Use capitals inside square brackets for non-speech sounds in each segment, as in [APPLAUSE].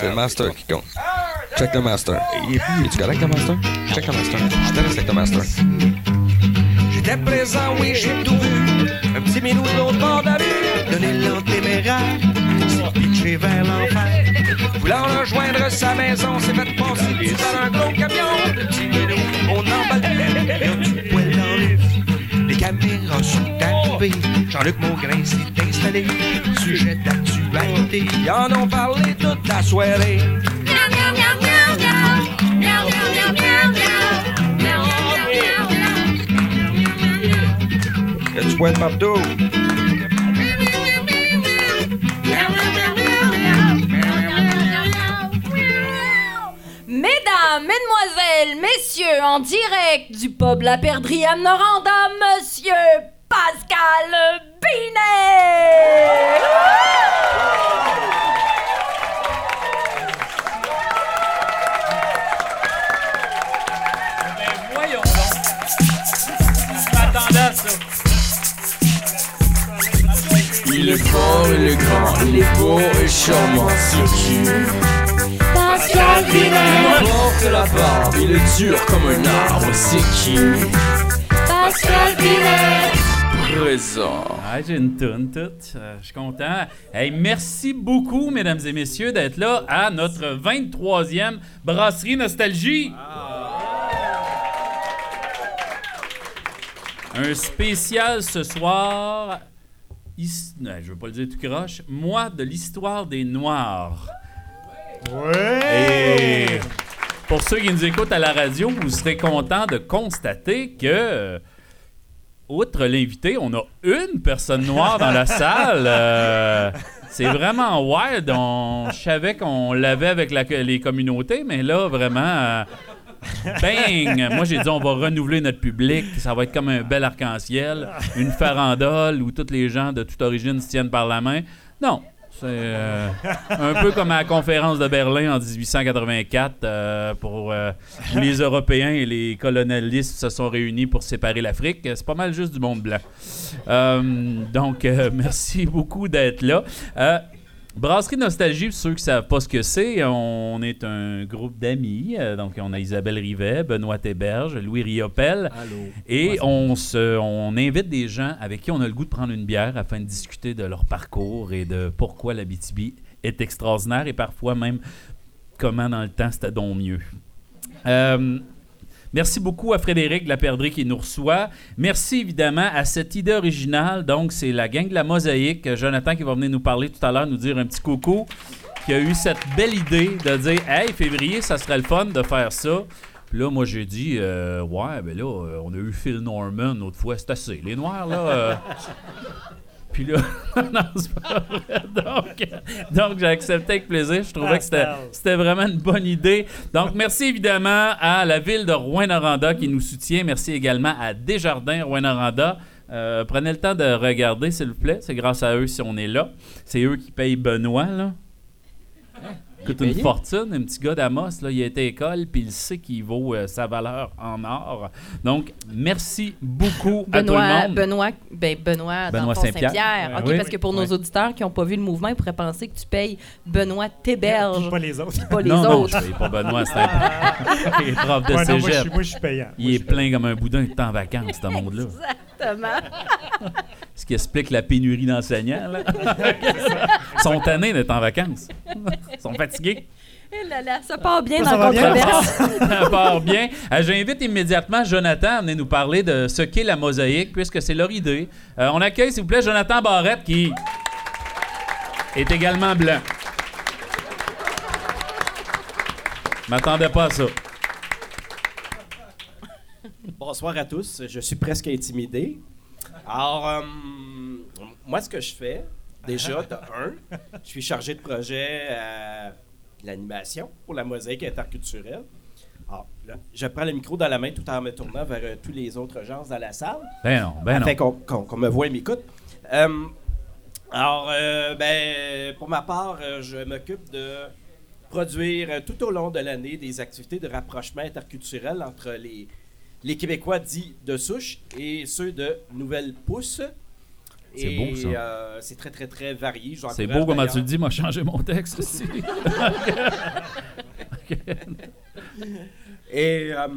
C'est le master qui compte. Check le master. Il est tu correct le master? Check le master. Je te laisse avec le master. J'étais présent, oui, j'ai tout vu. Un petit minou de l'autre bord de la rue. Donner l'antéméraire. S'est pitché vers l'enfer. Voulant rejoindre sa maison, s'est fait passer dessus par un gros camion. Le petit minou, on emballe du poil dans les Les caméras sont arrivées. Jean-Luc Maugrain s'est installé. Sujet d'actualité. Ils en ont parlé toute la soirée. Mesdames, mesdemoiselles, messieurs, en direct du pub La Perdrie à Noranda, Monsieur Pascal Binet! Il est fort, il est grand, il est beau et charmant, c'est qui Pascal Binet! Porte la barbe, il est dur comme un arbre, c'est qui? Pascal Binet! Présent. Ah, j'ai une toune toute. Euh, je suis content. Hey, merci beaucoup, mesdames et messieurs, d'être là à notre 23e Brasserie Nostalgie. Un spécial ce soir. Non, je veux pas le dire tout croche. Moi, de l'histoire des Noirs. Et pour ceux qui nous écoutent à la radio, vous serez contents de constater que, outre l'invité, on a une personne noire dans la salle. Euh, c'est vraiment wild. On, je savais qu'on l'avait avec la- les communautés, mais là, vraiment, euh, bang! Moi, j'ai dit, on va renouveler notre public. Ça va être comme un bel arc-en-ciel, une farandole où tous les gens de toute origine se tiennent par la main. Non. C'est euh, un peu comme à la conférence de Berlin en 1884 euh, pour euh, où les Européens et les colonialistes se sont réunis pour séparer l'Afrique. C'est pas mal juste du monde blanc. Donc, merci beaucoup d'être là. Brasserie Nostalgie, pour ceux qui ne savent pas ce que c'est, on est un groupe d'amis. Euh, donc, on a Isabelle Rivet, Benoît Héberge, Louis Riopel. Et on, se, on invite des gens avec qui on a le goût de prendre une bière afin de discuter de leur parcours et de pourquoi la BTB est extraordinaire et parfois même comment dans le temps c'était donc mieux. Euh, Merci beaucoup à Frédéric de la Perdrix qui nous reçoit. Merci évidemment à cette idée originale. Donc, c'est la gang de la mosaïque. Jonathan qui va venir nous parler tout à l'heure, nous dire un petit coucou, qui a eu cette belle idée de dire Hey, février, ça serait le fun de faire ça. Puis là, moi, j'ai dit euh, Ouais, ben là, euh, on a eu Phil Norman l'autre fois, c'est assez. Les Noirs, là. euh, Puis là, [LAUGHS] non, c'est pas vrai. Donc, donc j'ai accepté avec plaisir. Je trouvais que c'était, c'était vraiment une bonne idée. Donc, merci évidemment à la ville de Rouen-Noranda qui nous soutient. Merci également à Desjardins Rouen-Noranda. Euh, prenez le temps de regarder, s'il vous plaît. C'est grâce à eux si on est là. C'est eux qui payent Benoît, là. Coûte une fortune, un petit gars d'Amos, là, il a été à l'école, puis il sait qu'il vaut euh, sa valeur en or. Donc, merci beaucoup à tout le Benoît, monde. Benoît, ben Benoît, Benoît dans Saint-Pierre. Saint-Pierre. OK, Oui. parce que pour nos auditeurs qui n'ont pas vu le mouvement, ils pourraient penser que tu payes Benoît Théberge, Pas les autres. pas les non, non, autres. je paye pas Benoît, c'est un [LAUGHS] il est prof de Ouais, non, moi, je cégep. suis- moi, je suis payant. il Moi, est plein comme un boudin, il est en vacances, ce monde-là. [LAUGHS] Exactement. [LAUGHS] Ce qui explique la pénurie d'enseignants. là. Ils sont tannés d'être en vacances. Ils sont fatigués. Eh là là, ça part bien Ça dans bien? controverse. [LAUGHS] Ça part bien. Euh, J'invite immédiatement Jonathan à venir nous parler de ce qu'est la mosaïque, puisque c'est leur idée. Euh, on accueille, s'il vous plaît, Jonathan Barrette, qui est également blanc. M'attendais pas à ça. Bonsoir à tous. Je suis presque intimidé. Alors, euh, moi, ce que je fais, déjà, de [LAUGHS] un, je suis chargé de projet à l'animation pour la mosaïque interculturelle. Alors, là, je prends le micro dans la main tout en me tournant vers euh, tous les autres gens dans la salle Ben non, ben non. afin qu'on me voit et m'écoute. Euh, alors, euh, ben, pour ma part, euh, je m'occupe de produire euh, tout au long de l'année des activités de rapprochement interculturel entre les, les Québécois dits de souche et ceux de Nouvelle Pousse. C'est beau, ça. euh, c'est très, très, très varié. C'est beau comment tu le dis, m'a changé mon texte aussi. [LAUGHS] Et euh,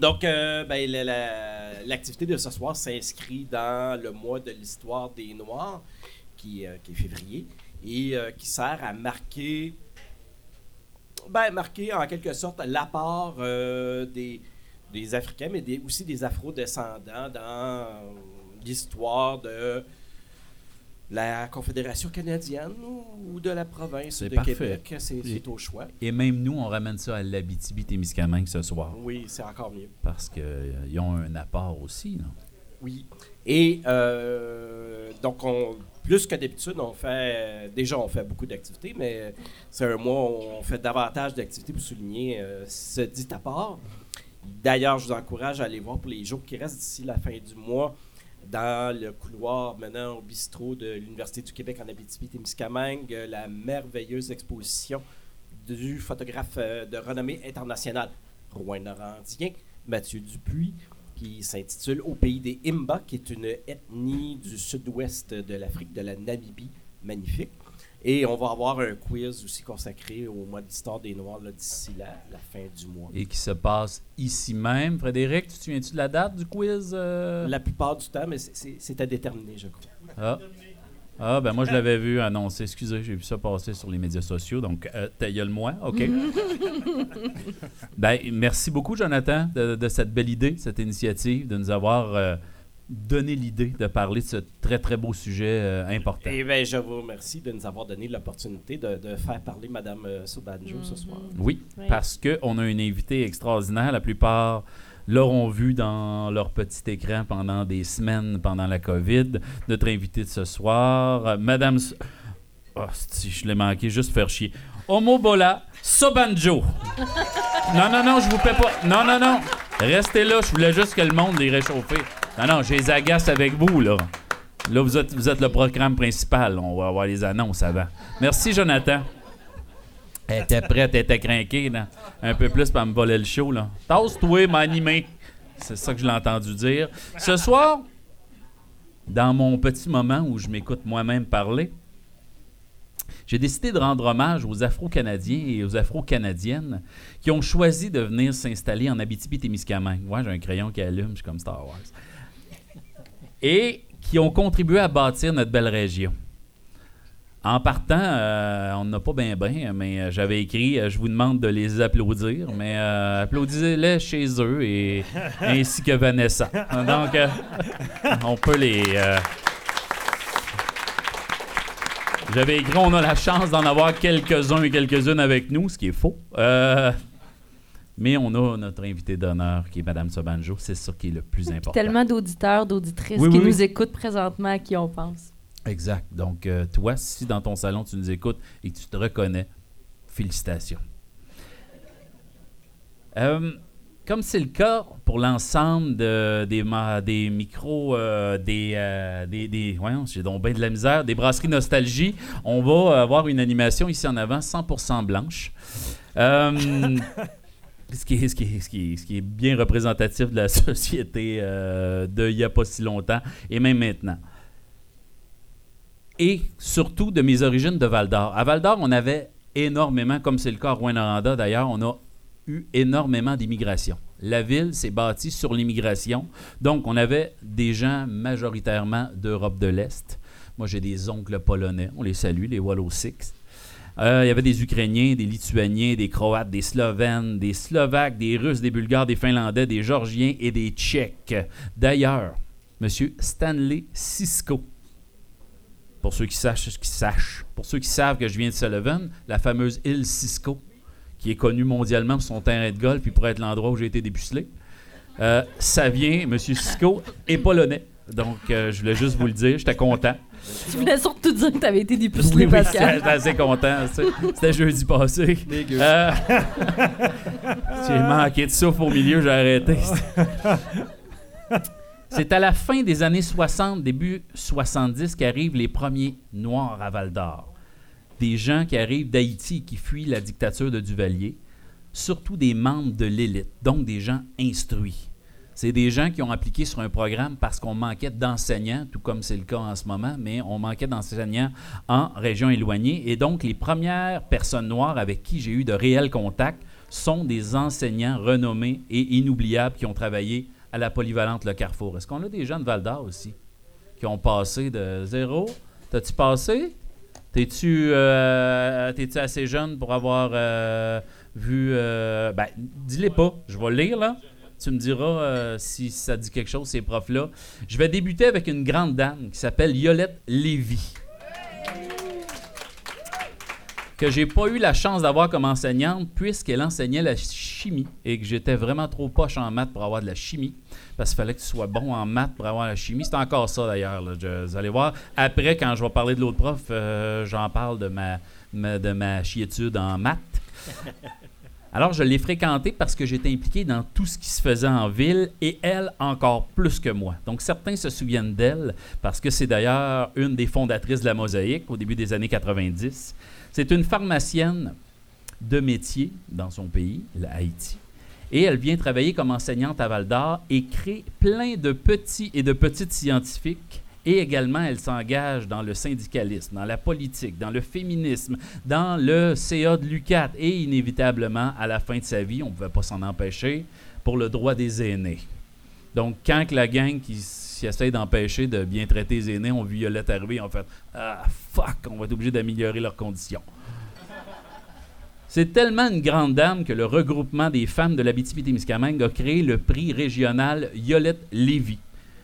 donc, euh, ben, la- la- l'activité de ce soir s'inscrit dans le mois de l'histoire des Noirs, qui, qui est février, et qui sert à marquer, ben, marquer en quelque sorte l'apport des, des Africains, mais des- aussi des Afro-descendants dans l'histoire de la Confédération canadienne ou de la province de parfait. Québec. C'est au choix. Et même nous, on ramène ça à l'Abitibi-Témiscamingue ce soir. Oui, c'est encore mieux. Parce qu'ils ont un apport aussi. là. Oui. Et euh, donc, on, plus que d'habitude, on fait. Déjà, on fait beaucoup d'activités, mais c'est un mois où on fait davantage d'activités pour souligner euh, ce dit apport. D'ailleurs, je vous encourage à aller voir pour les jours qui restent d'ici la fin du mois dans le couloir menant au bistrot de l'Université du Québec en Abitibi-Témiscamingue, euh, la merveilleuse exposition du photographe euh, de renommée internationale, Rouen Normandien, Mathieu Dupuis, qui s'intitule Au pays des Imba, qui est une ethnie du sud-ouest de l'Afrique, de la Namibie, magnifique. Et on va avoir un quiz aussi consacré au mois d'histoire des Noirs d'ici la, la fin du mois. Et qui se passe ici même. Frédéric, tu te souviens-tu de la date du quiz? euh? La plupart du temps, mais c'est- à déterminer, je crois. Ah. Ah, ben moi, je l'avais vu annoncer. Excusez, j'ai vu ça passer sur les médias sociaux. Donc, euh, ta gueule, moi. OK. [LAUGHS] ben, merci beaucoup, Jonathan, de, de cette belle idée, cette initiative, de nous avoir euh, donné l'idée de parler de ce très, très beau sujet euh, important. Et bien, je vous remercie de nous avoir donné l'opportunité de, de faire parler Mme euh, Sobanjo ce soir. Oui, Oui. parce qu'on a une invitée extraordinaire. La plupart l'auront vu dans leur petit écran pendant des semaines pendant la COVID. Notre invitée de ce soir, euh, Madame... S- Oh, si je l'ai manqué, juste faire chier. Omobola Sobanjo. [LAUGHS] non, non, non, je vous paie pas. Non, non, non. Restez là, je voulais juste que le monde les réchauffe. Non, non, je les agace avec vous, là. Là, vous êtes, vous êtes le programme principal. On va avoir les annonces avant. Merci, Jonathan. Elle était prête, elle était craquée, là. Un peu plus pour me voler le show, là. Tasse-toi, m'animer. C'est ça que je l'ai entendu dire. Ce soir, dans mon petit moment où je m'écoute moi-même parler, j'ai décidé de rendre hommage aux Afro-Canadiens et aux Afro-Canadiennes qui ont choisi de venir s'installer en Abitibi-Témiscamingue. Moi, j'ai un crayon qui allume, je suis comme Star Wars. Et qui ont contribué à bâtir notre belle région. En partant, euh, on n'a pas bien bien, mais euh, j'avais écrit euh, Je vous demande de les applaudir, mais euh, applaudissez-les chez eux et [LAUGHS] ainsi que Vanessa. Donc, euh, on peut les. J'avais écrit On a la chance d'en avoir quelques-uns et quelques-unes avec nous, ce qui est faux. Mais on a notre invité d'honneur qui est Madame Sobanjo. C'est ça qui est le plus important. Tellement d'auditeurs, d'auditrices Oui, qui oui, nous oui. écoutent présentement, à qui on pense. Exact. Donc, euh, toi, si dans ton salon tu nous écoutes et que tu te reconnais, félicitations. Euh, comme c'est le cas pour l'ensemble de- des, micros, euh, des, euh, des, des- voyons, j'ai donc bien de la misère, des brasseries Nostalgie, on va avoir une animation ici en avant 100% blanche. Euh, [LAUGHS] ce, qui est, bien représentatif de la [LAUGHS] société euh, d'il n'y a pas si longtemps et même maintenant et surtout de mes origines de Val d'Or. À Val d'Or, on avait énormément, comme c'est le cas à Rouen-Noranda d'ailleurs, on a eu énormément d'immigration. La ville s'est bâtie sur l'immigration. Donc, on avait des gens majoritairement d'Europe de l'Est. Moi, j'ai des oncles polonais. On les salue, les Wallow Six. Euh, il y avait des Ukrainiens, des Lituaniens, des Croates, des Slovènes, des Slovaques, des Russes, des Bulgares, des Finlandais, des Georgiens et des Tchèques. D'ailleurs, M. Stanley Sisko, pour ceux qui sachent, qui sachent, pour ceux qui savent que je viens de Sullivan, la fameuse île Cisco, qui est connue mondialement pour son terrain de golf, puis pour être l'endroit où j'ai été dépucelé, euh, ça vient, M. Cisco est polonais. Donc, euh, je voulais juste vous le dire, j'étais content. Tu voulais surtout dire que tu avais été Oui, dépucelé, oui, Pascal. j'étais assez content. C'était jeudi passé. Euh, [LAUGHS] j'ai manqué de souffle au milieu, j'ai arrêté. C'est à la fin des années 60, début 70, qu'arrivent les premiers Noirs à Val d'Or. Des gens qui arrivent d'Haïti, qui fuient la dictature de Duvalier, surtout des membres de l'élite, donc des gens instruits. C'est des gens qui ont appliqué sur un programme parce qu'on manquait d'enseignants, tout comme c'est le cas en ce moment, mais on manquait d'enseignants en région éloignée. Et donc, les premières personnes noires avec qui j'ai eu de réels contacts sont des enseignants renommés et inoubliables qui ont travaillé à la polyvalente Le Carrefour. Est-ce qu'on a des gens de Val d'Or aussi qui ont passé de zéro? T'as-tu passé? T'es-tu euh, assez jeune pour avoir euh, vu. euh, ben, dis-les pas. Je vais le lire, là. Tu me diras euh, si ça dit quelque chose, ces profs-là. Je vais débuter avec une grande dame qui s'appelle Yolette Lévy. Que j'ai pas eu la chance d'avoir comme enseignante puisqu'elle enseignait la chimie et que j'étais vraiment trop poche en maths pour avoir de la chimie. Parce qu'il fallait que tu sois bon en maths pour avoir la chimie. C'est encore ça d'ailleurs. Vous allez voir. Après, quand je vais parler de l'autre prof, euh, j'en parle de ma- de ma chiétude en maths. Alors, je l'ai fréquentée parce que j'étais impliqué dans tout ce qui se faisait en ville et elle encore plus que moi. Donc, certains se souviennent d'elle parce que c'est d'ailleurs une des fondatrices de la Mosaïque au début des années 90. C'est une pharmacienne de métier dans son pays, la Haïti. Et elle vient travailler comme enseignante à Val d'Or et crée plein de petits et de petites scientifiques. Et également, elle s'engage dans le syndicalisme, dans la politique, dans le féminisme, dans le CA de l'UCAT et inévitablement, à la fin de sa vie, on ne pouvait pas s'en empêcher, pour le droit des aînés. Donc, quand la gang qui, essaie d'empêcher de bien traiter les aînés vu Violette arriver, ont fait Ah, fuck, on va être obligé d'améliorer leurs conditions. C'est tellement une grande dame que le regroupement des femmes de l'Abitibi-Témiscamingue a créé le prix régional Yolette Lévy,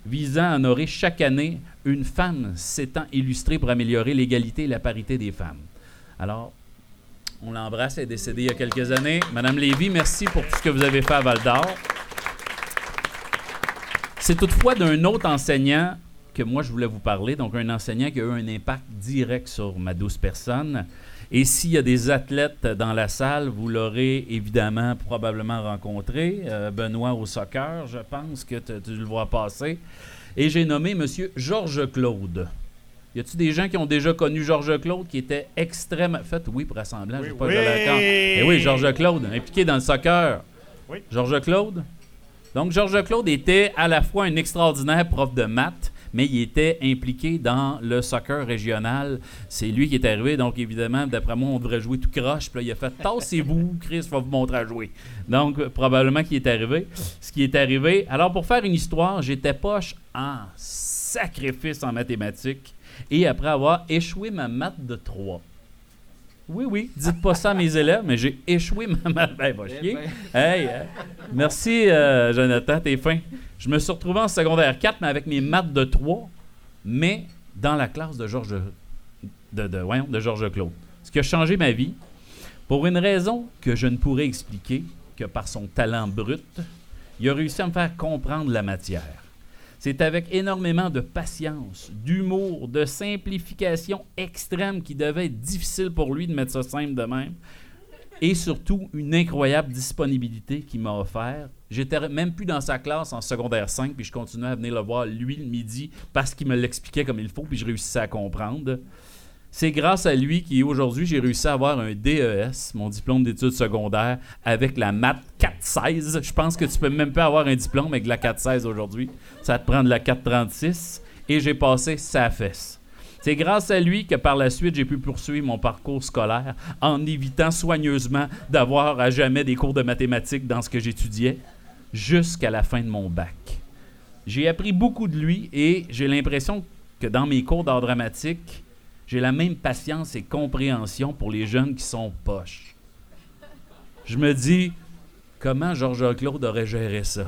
visant à honorer chaque année une femme s'étant illustrée pour améliorer l'égalité et la parité des femmes. Alors, on l'embrasse, elle est décédée il y a quelques années. Madame Lévy, merci pour tout ce que vous avez fait à Val d'Or. C'est toutefois d'un autre enseignant que moi je voulais vous parler, donc un enseignant qui a eu un impact direct sur ma douce personne. Et s'il y a des athlètes dans la salle, vous l'aurez évidemment probablement rencontré. Euh, Benoît au soccer, je pense que tu tu le vois passer. Et j'ai nommé M. Georges Claude. Y a-tu des gens qui ont déjà connu Georges Claude qui était extrêmement. Faites oui pour assemblage, j'ai pas oui. l'accord. Eh oui, Georges Claude, impliqué dans le soccer. Oui. Georges Claude. Donc, Georges Claude était à la fois un extraordinaire prof de maths, mais il était impliqué dans le soccer régional. C'est lui qui est arrivé, donc évidemment, d'après moi, on devrait jouer tout croche. Puis là, il a fait Tassez-vous, Chris va vous montrer à jouer. Donc, probablement qu'il est arrivé. Ce qui est arrivé. Alors, pour faire une histoire, j'étais poche en sacrifice en mathématiques. Et après avoir échoué ma maths de 3. Oui, oui, dites pas ça à mes élèves, mais j'ai échoué ma. [LAUGHS] Ben, va chier. Hey, euh, merci, euh, Jonathan, t'es fin. Je me suis retrouvé en secondaire 4, mais avec mes maths de 3, mais dans la classe de Georges de, de, voyons, de Georges Claude. Ce qui a changé ma vie, pour une raison que je ne pourrais expliquer que par son talent brut, il a réussi à me faire comprendre la matière. C'est avec énormément de patience, d'humour, de simplification extrême qui devait être difficile pour lui de mettre ça simple de même. Et surtout, une incroyable disponibilité qu'il m'a offert. J'étais même plus dans sa classe en secondaire 5, puis je continuais à venir le voir lui le midi parce qu'il me l'expliquait comme il faut, puis je réussissais à comprendre. C'est grâce à lui qu'aujourd'hui, j'ai réussi à avoir un DES, mon diplôme d'études secondaires, avec la maths 416. Je pense que tu peux même pas avoir un diplôme avec la 416 aujourd'hui. Ça te prend de la 436. Et j'ai passé sa fesse. C'est grâce à lui que par la suite, j'ai pu poursuivre mon parcours scolaire en évitant soigneusement d'avoir à jamais des cours de mathématiques dans ce que j'étudiais jusqu'à la fin de mon bac. J'ai appris beaucoup de lui et j'ai l'impression que dans mes cours d'art dramatique, j'ai la même patience et compréhension pour les jeunes qui sont poches. Je me dis, comment Georges Claude aurait géré ça?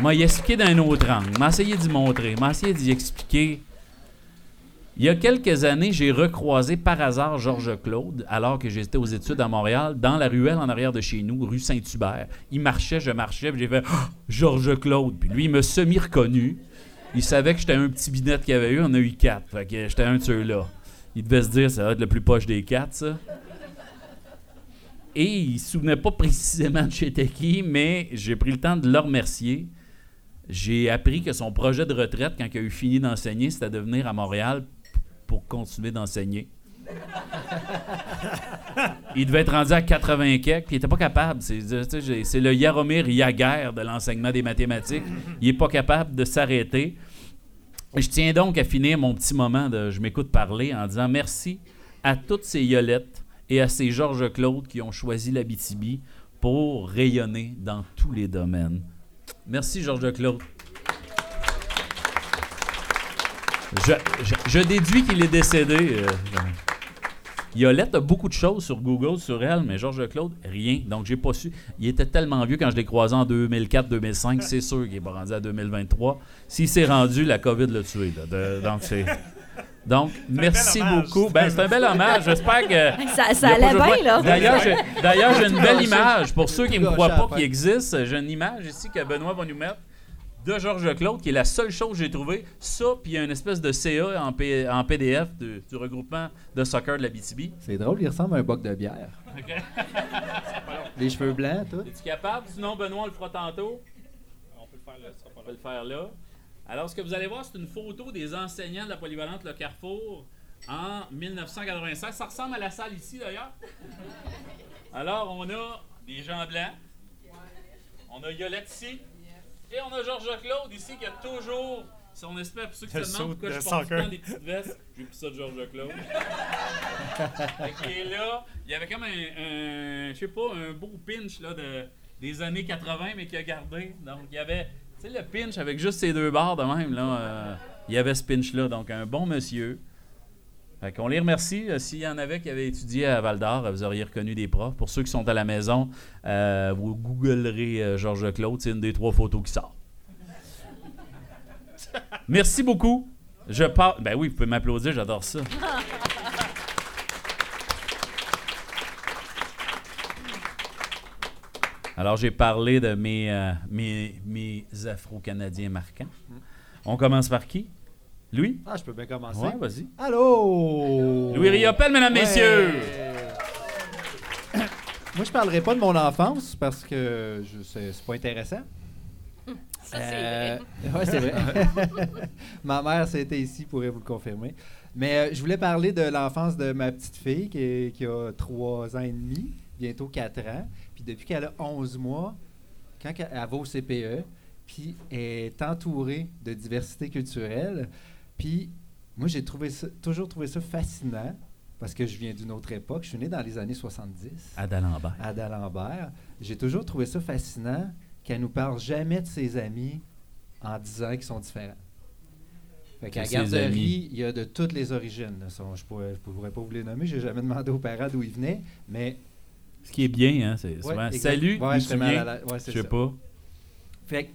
m'a expliqué d'un autre angle, m'a essayé d'y montrer, m'a essayé d'y expliquer. Il y a quelques années, j'ai recroisé par hasard Georges Claude, alors que j'étais aux études à Montréal, dans la ruelle en arrière de chez nous, rue Saint-Hubert. Il marchait, je marchais, puis j'ai fait Ah, Georges Claude. Puis lui, il m'a semi-reconnu. Il savait que j'étais un petit binette qu'il avait eu, on a eu quatre. Fait que j'étais un de ceux-là. Il devait se dire, ça va être le plus poche des quatre, ça. Et il se souvenait pas [LAUGHS] précisément de chez qui, mais j'ai pris le temps de le remercier. J'ai appris que son projet de retraite, quand il a eu fini d'enseigner, c'était de venir à Montréal pour continuer d'enseigner. Il devait être rendu à 80 quelques, puis il était pas capable. C'est, le Yaromir Yaguer de l'enseignement des mathématiques. Il est pas capable de s'arrêter. Je tiens donc à finir mon petit moment de je m'écoute parler en disant merci à toutes ces Yolettes et à ces Georges Claude qui ont choisi l'Abitibi pour rayonner dans tous les domaines. Merci Georges Claude. Je, je- je déduis qu'il est décédé. euh, Yolette a beaucoup de choses sur Google sur elle, mais Georges Claude, rien. Donc, j'ai pas su. Il était tellement vieux quand je l'ai croisé en 2004-2005. C'est sûr qu'il n'est pas rendu à 2023. S'il s'est rendu, la COVID l'a tué. là. De- donc, c'est. Donc, merci beaucoup. Ben, c'est un bel hommage. J'espère que. Ça, ça allait bien, là. D'ailleurs, j'ai, d'ailleurs, j'ai une [LAUGHS] belle image. Pour ceux qui ne me croient pas qu'il existe, j'ai une image ici que Benoît va nous mettre de Georges Claude, qui est la seule chose que j'ai trouvée. Ça, puis il y a une espèce de CA en, P- en PDF de- du regroupement de soccer de la BTB. C'est drôle, il ressemble à un boc de bière. [LAUGHS] Les cheveux blancs, tout. Es-tu capable? Sinon, Benoît, on le fera tantôt. On peut le faire là. On peut le faire là. Alors, ce que vous allez voir, c'est une photo des enseignants de la polyvalente Le Carrefour en 1996. Ça ressemble à la salle ici, d'ailleurs. Alors, on a des gens blancs. On a Yolette ici. Et on a Georges Claude ici qui a toujours son espèce. Pour ceux qui se demandent pourquoi de je porte tout le soccer. temps des petites vestes, j'ai pris ça de Georges Claude. [LAUGHS] Qu'il est là. Il y avait comme un, un- je sais pas, un beau pinch là, de, des années 80, mais qui a gardé. Donc, il y avait, tu sais, le pinch avec juste ces deux barres de même, là. euh, il y avait ce pinch-là. Donc, un bon monsieur. Qu'on les remercie. Euh, S'il y en avait qui avaient étudié à Val d'Or, vous auriez reconnu des profs. Pour ceux qui sont à la maison, euh, vous googlerez euh, Georges Claude. C'est une des trois photos qui sort. [LAUGHS] Merci beaucoup. Je pars. Ben oui, vous pouvez m'applaudir, j'adore ça. Alors, j'ai parlé de mes, euh, mes, mes Afro-Canadiens marquants. On commence par qui? Louis? Ah, je peux bien commencer. Ouais, vas-y. Allô? Louis Riopel, mesdames, Ouais. messieurs! [COUGHS] Moi, je parlerai pas de mon enfance parce que je- c'est c'est pas intéressant. Ça, c'est Euh, vrai. [LAUGHS] ouais, c'est vrai. [LAUGHS] ma mère, c'était ici, pourrait vous le confirmer. Mais euh, je voulais parler de l'enfance de ma petite fille qui, est- qui a 3 ans et demi, bientôt 4 ans. Puis depuis qu'elle a 11 mois, quand elle elle va au CPE, puis elle est entourée de diversité culturelle. Puis moi, j'ai trouvé ça- toujours trouvé ça fascinant parce que je viens d'une autre époque. Je suis né dans les années 70. Ada Lambert. Ada Lambert. J'ai toujours trouvé ça fascinant qu'elle nous parle jamais de ses amis en disant qu'ils sont différents. Fait qu'à garderie, il y a de toutes les origines. là. Sont- Je ne pourrais, pas vous les nommer, j'ai jamais demandé aux parents d'où ils venaient, mais... Ce qui est bien, hein, c'est Ouais. Salut, Ouais, je à Je sais pas. Fait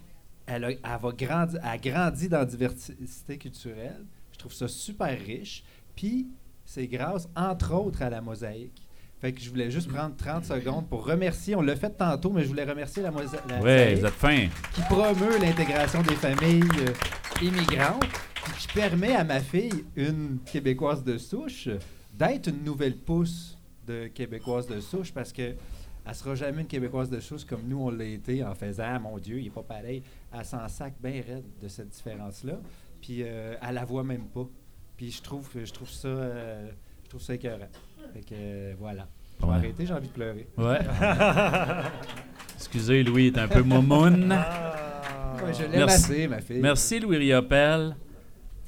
qu'elle a, elle va grandi, elle a grandi dans la diversité culturelle. Je trouve ça super riche. Puis, c'est grâce, entre autres, à la mosaïque. Fait que je voulais juste prendre 30 secondes pour remercier. On l'a fait tantôt, mais je voulais remercier la, mosa- la Ouais, mosaïque vous êtes fin. qui promeut l'intégration des familles euh, immigrantes, puis qui permet à ma fille, une Québécoise de souche, d'être une nouvelle pousse de Québécoise de souche parce que elle sera jamais une Québécoise de souche comme nous on l'a été en faisant Ah mon Dieu, il n'est pas pareil. Elle s'en sac bien raide de cette différence-là. Puis euh, elle la voit même pas. Puis je trouve, je trouve ça, euh, je trouve ça écœurant. Fait que euh, voilà. Je vais Ouais. arrêter, j'ai envie de pleurer. Ouais. [LAUGHS] Excusez, Louis est un peu. Ouais, je Merci. assez, ma fille. Merci, Louis Riopel.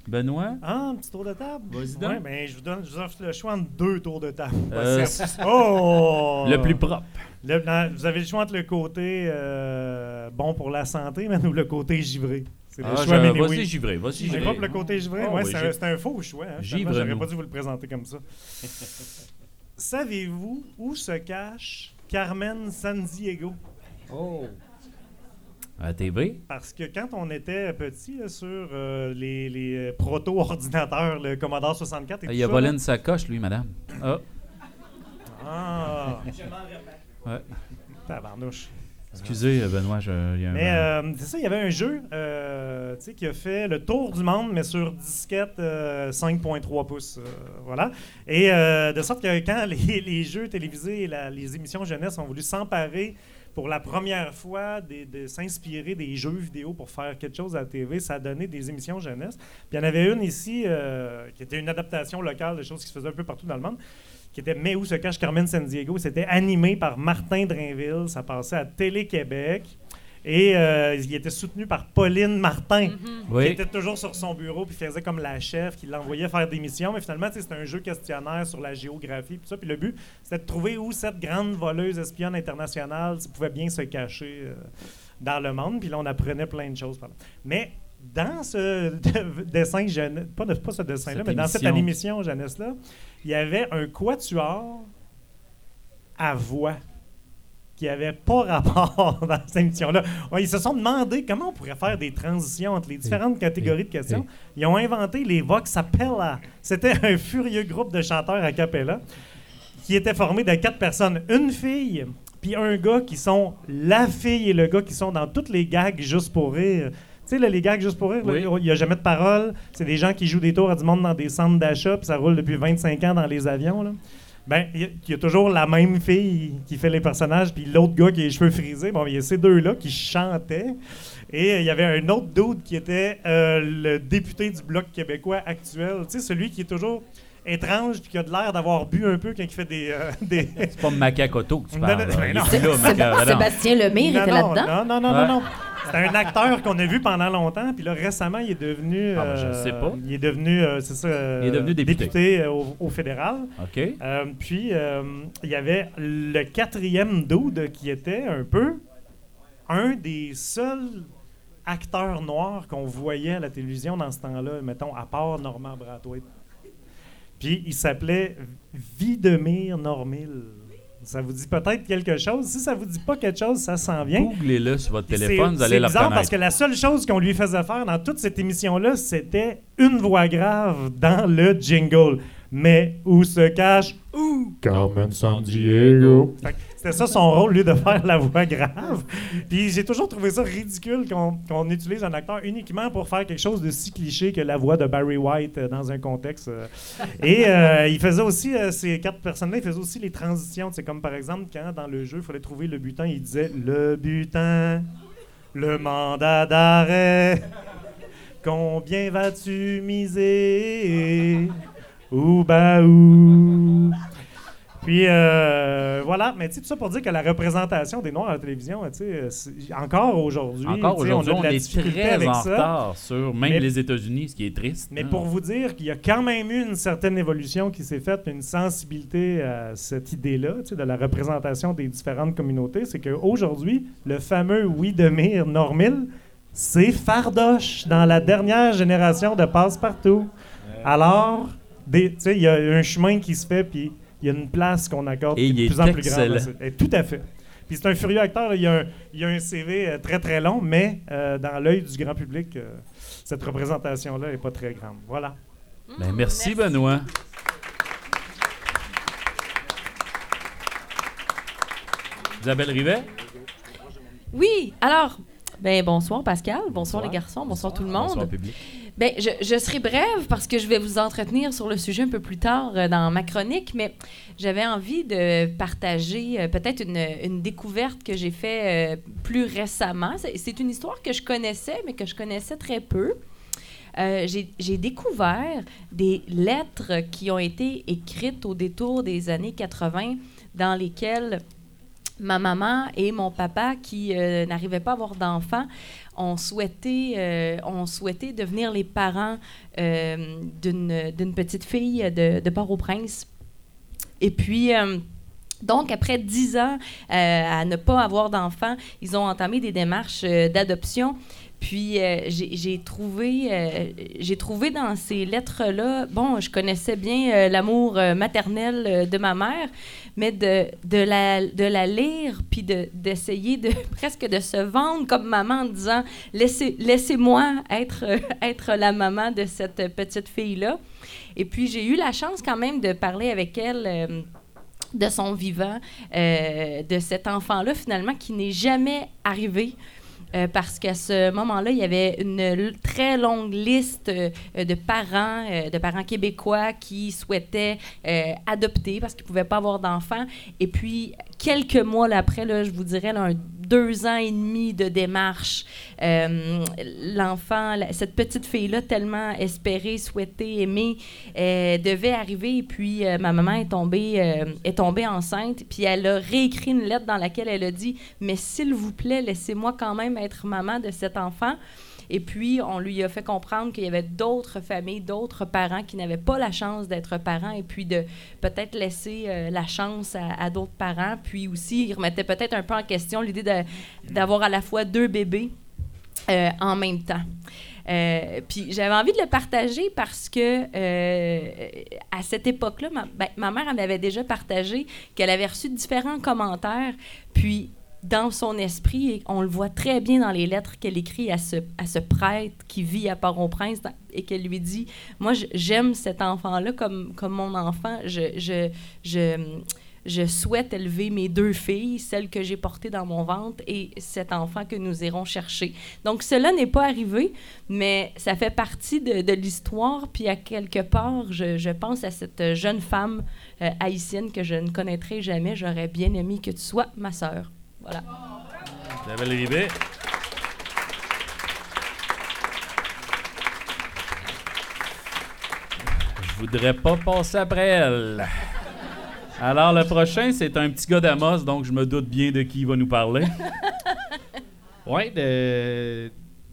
Benoît? Ah, un petit tour de table? Vas-y donc. Ouais, ben, je vous donne je vous offre le choix entre deux tours de table. Euh, Oh! Le plus propre. Le- non, vous avez le choix entre le côté euh, bon pour la santé, mais ou le côté givré. C'est le Ah, choix, mais Vas-y, oui. givré, vas-y, C'est givré. pour le côté givré? Ah ouais, oui, c'est un, c'est un faux choix. Hein. Finalement, J'aurais pas dû vous le présenter comme ça. [LAUGHS] Savez-vous où se cache Carmen Sandiego? Oh! À la TV? Parce que quand on était petit là, sur euh, les, les euh, proto-ordinateurs, le Commodore 64 et Ah, tout Il a volé une sacoche, lui, madame. Ah, Ah! ouais. Tabarnouche. Excusez, euh, Benoît, je, il y a un... Mais euh, c'est ça, il y avait un jeu euh, tu sais, qui a fait le tour du monde, mais sur disquette euh, 5.3 pouces. euh, voilà. Et euh, de sorte que quand [LAUGHS] les, les jeux télévisés et la- les émissions jeunesse ont voulu s'emparer pour la première fois de s'inspirer des jeux vidéo pour faire quelque chose à la TV, ça a donné des émissions jeunesse. Puis il y en avait une ici euh, qui était une adaptation locale de choses qui se faisaient un peu partout dans le monde qui était Mais où se cache Carmen San Diego. C'était animé par Martin Drainville. Ça passait à Télé-Québec. Et euh, il était soutenu par Pauline Martin, qui Oui. était toujours sur son bureau, puis faisait comme la chef, qui l'envoyait faire des missions. Mais finalement, c'était un jeu questionnaire sur la géographie, puis ça. Puis le but, c'était de trouver où cette grande voleuse espionne internationale pouvait bien se cacher euh, dans le monde. Puis là, on apprenait plein de choses. Mais dans ce de- [LAUGHS] dessin, pas, de- pas ce dessin-là, mais dans cette émission. émission jeunesse-là, il y avait un quatuor à voix qui avait pas rapport [LAUGHS] dans cette émission-là. Ils se sont demandé comment on pourrait faire des transitions entre les différentes catégories de questions. Ils ont inventé les Vox Appella. C'était un furieux groupe de chanteurs a cappella qui était formé de quatre personnes. Une fille, puis un gars qui sont la fille et le gars qui sont dans toutes les gags juste pour rire. Tu sais, les gags juste pour rire, Oui. il n'y a jamais de parole. C'est des gens qui jouent des tours à du monde dans des centres d'achat, puis ça roule depuis 25 ans dans les avions. Là. Ben, il y, a- il y a toujours la même fille qui fait les personnages, puis l'autre gars qui a les cheveux frisés. Bon, il y a ces deux-là qui chantaient. Et euh, il y avait un autre dude qui était euh, le député du Bloc québécois actuel. Tu sais, celui qui est toujours étrange puis qui a de l'air d'avoir bu un peu quand il fait des... euh, [LAUGHS] des... C'est pas Macacoto que tu parles. non, non. là. Sébastien Lemire non, était non, là-dedans. non, non, non, Ouais. non, non. C'est un acteur qu'on a vu pendant longtemps, puis là, récemment, il est devenu... Ah, ben, je euh, sais pas. Il est devenu, euh, c'est ça... euh, Il est devenu député. euh, au, au fédéral. OK. Puis, il y avait le quatrième dude qui était un peu un des seuls acteurs noirs qu'on voyait à la télévision dans ce temps-là, mettons, à part Normand Brathwaite. Puis, il s'appelait Videmir Normil. Ça vous dit peut-être quelque chose? Si ça vous dit pas quelque chose, ça s'en vient. Googlez-le sur votre téléphone, c'est- vous allez bizarre reconnaître. parce que la seule chose qu'on lui faisait faire dans toute cette émission-là, c'était une voix grave dans le jingle. Mais où se cache Carmen San Diego. C'était ça son rôle, lui, de faire la voix grave. Puis j'ai toujours trouvé ça ridicule qu'on qu'on utilise un acteur uniquement pour faire quelque chose de si cliché que la voix de Barry White euh, dans un contexte. euh. Et euh, il faisait aussi, ces quatre personnes-là, il faisait aussi les transitions. C'est comme par exemple, quand dans le jeu, il fallait trouver le butin, il disait le butin, le mandat d'arrêt. Combien vas-tu miser? Ou bah ou. Puis euh, voilà, mais tu sais, tout ça pour dire que la représentation des Noirs à la télévision, tu sais, euh, encore aujourd'hui, Encore on, a on, de la est difficulté très avec en ça. retard sur même Mais- les États-Unis, ce qui est triste. Mais hein. pour vous dire qu'il y a quand même eu une certaine évolution qui s'est faite, une sensibilité à cette idée-là, tu sais, de la représentation des différentes communautés, c'est qu'aujourd'hui, le fameux Widemir Normil, c'est Fardoche dans la dernière génération de Passe-Partout. Alors, tu sais, il y a un chemin qui se fait, puis il y a une place qu'on accorde Et qui est il de est plus en plus grande. Et tout à fait. Puis c'est un furieux acteur. là. Il, y a un, il y a un CV euh, très très long, mais euh, dans l'œil du grand public, euh, cette représentation-là n'est pas très grande. Voilà. Ben, merci, Benoît. Isabelle Rivet? Oui, alors, ben bonsoir Pascal, bonsoir, les garçons, bonsoir, tout le monde. Bonsoir, public. Ben, je, serai brève parce que je vais vous entretenir sur le sujet un peu plus tard euh, dans ma chronique, mais j'avais envie de partager euh, peut-être une, découverte que j'ai faite euh, plus récemment. C'est une histoire que je connaissais, mais que je connaissais très peu. J'ai découvert des lettres qui ont été écrites au détour des années 80 dans lesquelles ma maman et mon papa, qui euh, n'arrivaient pas à avoir d'enfants, ont souhaité, euh, ont souhaité devenir les parents euh, d'une petite fille de, de Port-au-Prince. Et puis, donc, après dix ans à ne pas avoir d'enfants, ils ont entamé des démarches d'adoption. Puis, euh, j'ai trouvé, euh, j'ai trouvé dans ces lettres-là, bon, je connaissais bien euh, l'amour maternel de ma mère, mais de, la, de la lire, puis de- d'essayer de, [LAUGHS] presque de se vendre comme maman en disant Laissez- laissez-moi être, être la maman de cette petite fille-là. Et puis, j'ai eu la chance quand même de parler avec elle. de son vivant, de cet enfant-là, finalement, qui n'est jamais arrivé. Euh, parce qu'à ce moment-là, il y avait une très longue liste euh, de parents, euh, de parents québécois qui souhaitaient adopter parce qu'ils ne pouvaient pas avoir d'enfants. Et puis, quelques mois après, là, je vous dirais un deux ans et demi de démarche. Euh, L'enfant, cette petite fille-là, tellement espérée, souhaitée, aimée, euh, devait arriver. Et puis, euh, ma maman est tombée, est tombée enceinte. Puis, elle a réécrit une lettre dans laquelle elle a dit Mais s'il vous plaît, laissez-moi quand même être maman de cet enfant. Et puis, on lui a fait comprendre qu'il y avait d'autres familles, d'autres parents qui n'avaient pas la chance d'être parents, et puis de peut-être laisser euh, la chance à, d'autres parents. Puis aussi, il remettait peut-être un peu en question l'idée d'avoir à la fois deux bébés euh, en même temps. Euh, puis j'avais envie de le partager parce que à cette époque-là, ma, ben, ma mère m'avait déjà partagé qu'elle avait reçu différents commentaires. Puis dans son esprit, et on le voit très bien dans les lettres qu'elle écrit à ce, à ce prêtre qui vit à Port-au-Prince et qu'elle lui dit Moi, j'aime cet enfant-là comme, comme mon enfant. Je, je, je, je souhaite élever mes deux filles, celles que j'ai portées dans mon ventre et cet enfant que nous irons chercher. Donc, cela n'est pas arrivé, mais ça fait partie de, de l'histoire. Puis, à quelque part, je, je pense à cette jeune femme euh, haïtienne que je ne connaîtrai jamais. J'aurais bien aimé que tu sois ma sœur. Voilà. Isabelle Ribet. Je voudrais pas passer après elle. Alors, le prochain, c'est un petit gars d'Amos, donc je me doute bien de qui il va nous parler. [LAUGHS] Ouais, de.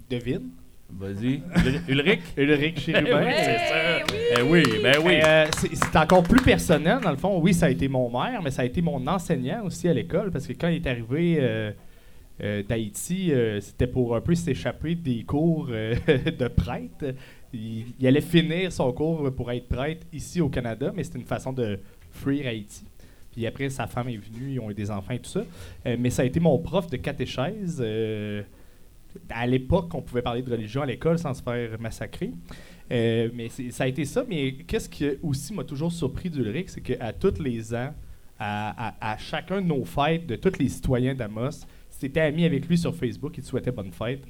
Devine. Vas-y. Ul- Ulrich? Ulrich Chérubin. Oui, c'est ça. Eh oui, ben oui. Euh, c'est encore plus personnel, dans le fond. Oui, ça a été mon maire, mais ça a été mon enseignant aussi à l'école, parce que quand il est arrivé euh, euh, d'Haïti, euh, c'était pour un peu s'échapper des cours euh, [LAUGHS] de prêtre. Il, il allait finir son cours pour être prêtre ici au Canada, mais c'était une façon de fuir Haïti. Puis après, sa femme est venue, ils ont eu des enfants et tout ça. Euh, mais ça a été mon prof de catéchèse. À l'époque, on pouvait parler de religion à l'école sans se faire massacrer. Euh, mais ça a été ça. Mais qu'est-ce qui aussi m'a toujours surpris d'Ulrich, c'est qu'à tous les ans, à, à- à chacun de nos fêtes, de tous les citoyens d'Amos, s'était ami avec lui sur Facebook et te souhaitait bonne fête.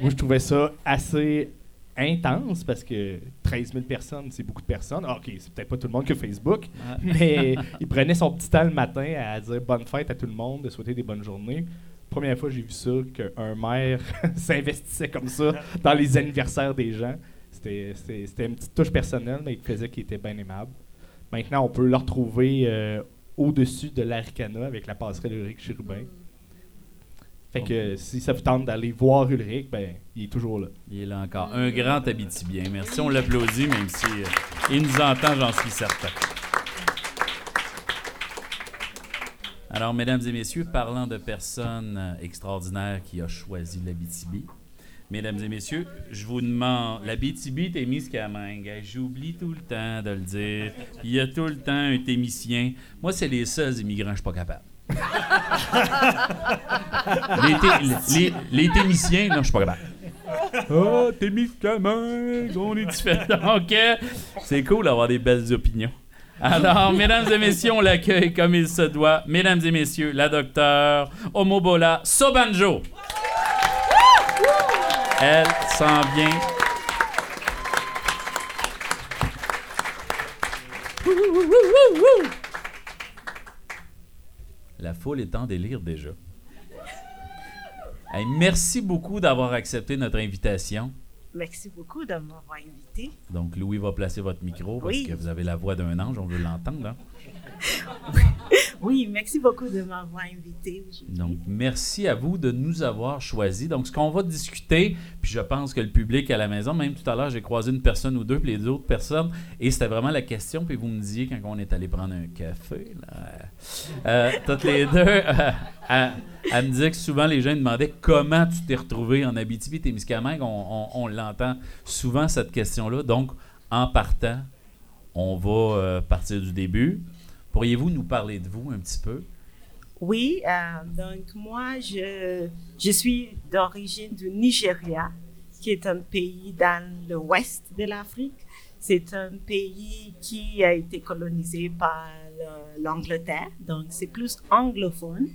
Moi, je trouvais ça assez intense parce que 13 000 personnes, c'est beaucoup de personnes. Ah, OK, c'est peut-être pas tout le monde que Facebook, mais [LAUGHS] il prenait son petit temps le matin à dire bonne fête à tout le monde, de souhaiter des bonnes journées. Première fois que j'ai vu ça, qu'un maire [LAUGHS] s'investissait comme ça dans les anniversaires des gens. C'était une petite touche personnelle, mais il faisait qu'il était bien aimable. Maintenant, on peut le retrouver euh, au-dessus de l'Aricana avec la passerelle Ulrich Chérubin. Fait que si ça vous tente d'aller voir Ulrich, ben, il est toujours là. Il est là encore. Un grand Abitibien. Merci, on l'applaudit, même si euh, il nous entend, j'en suis certain. Alors, mesdames et messieurs, parlant de personnes euh, extraordinaires qui a choisi l'Abitibi, mesdames et messieurs, je vous demande, l'Abitibi, Témiscamingue, Hey, j'oublie tout le temps de le dire. Il y a tout le temps un Témicien. Moi, c'est les seuls immigrants, je suis pas capable. [LAUGHS] les, Té- les, les Témiciens, non, je suis pas capable. Ah, Témiscamingue, on est différents. Euh, c'est cool d'avoir des belles opinions. Alors, mesdames et messieurs, on l'accueille comme il se doit. Mesdames et messieurs, la docteure Omobola Sobanjo. Elle s'en vient. La foule est en délire déjà. Merci beaucoup d'avoir accepté notre invitation. Merci beaucoup de m'avoir invité. Donc, Louis va placer votre micro parce Oui. que vous avez la voix d'un ange, on veut l'entendre. hein. [LAUGHS] [LAUGHS] Oui, merci beaucoup de m'avoir invité. Donc, merci à vous de nous avoir choisis. Donc, ce qu'on va discuter, puis je pense que le public à la maison, même tout à l'heure, j'ai croisé une personne ou deux, puis les autres personnes, et c'était vraiment la question, puis vous me disiez quand on est allé prendre un café, euh, toutes les deux, euh, elle me disait que souvent les gens demandaient comment tu t'es retrouvé en Abitibi-Témiscamingue. On, on- on l'entend souvent, cette question-là. Donc, en partant, on va euh, partir du début. Pourriez-vous nous parler de vous un petit peu? Oui, euh, donc moi, je, je suis d'origine du Nigeria, qui est un pays dans l'ouest de l'Afrique. C'est un pays qui a été colonisé par le- l'Angleterre, donc c'est plus anglophone.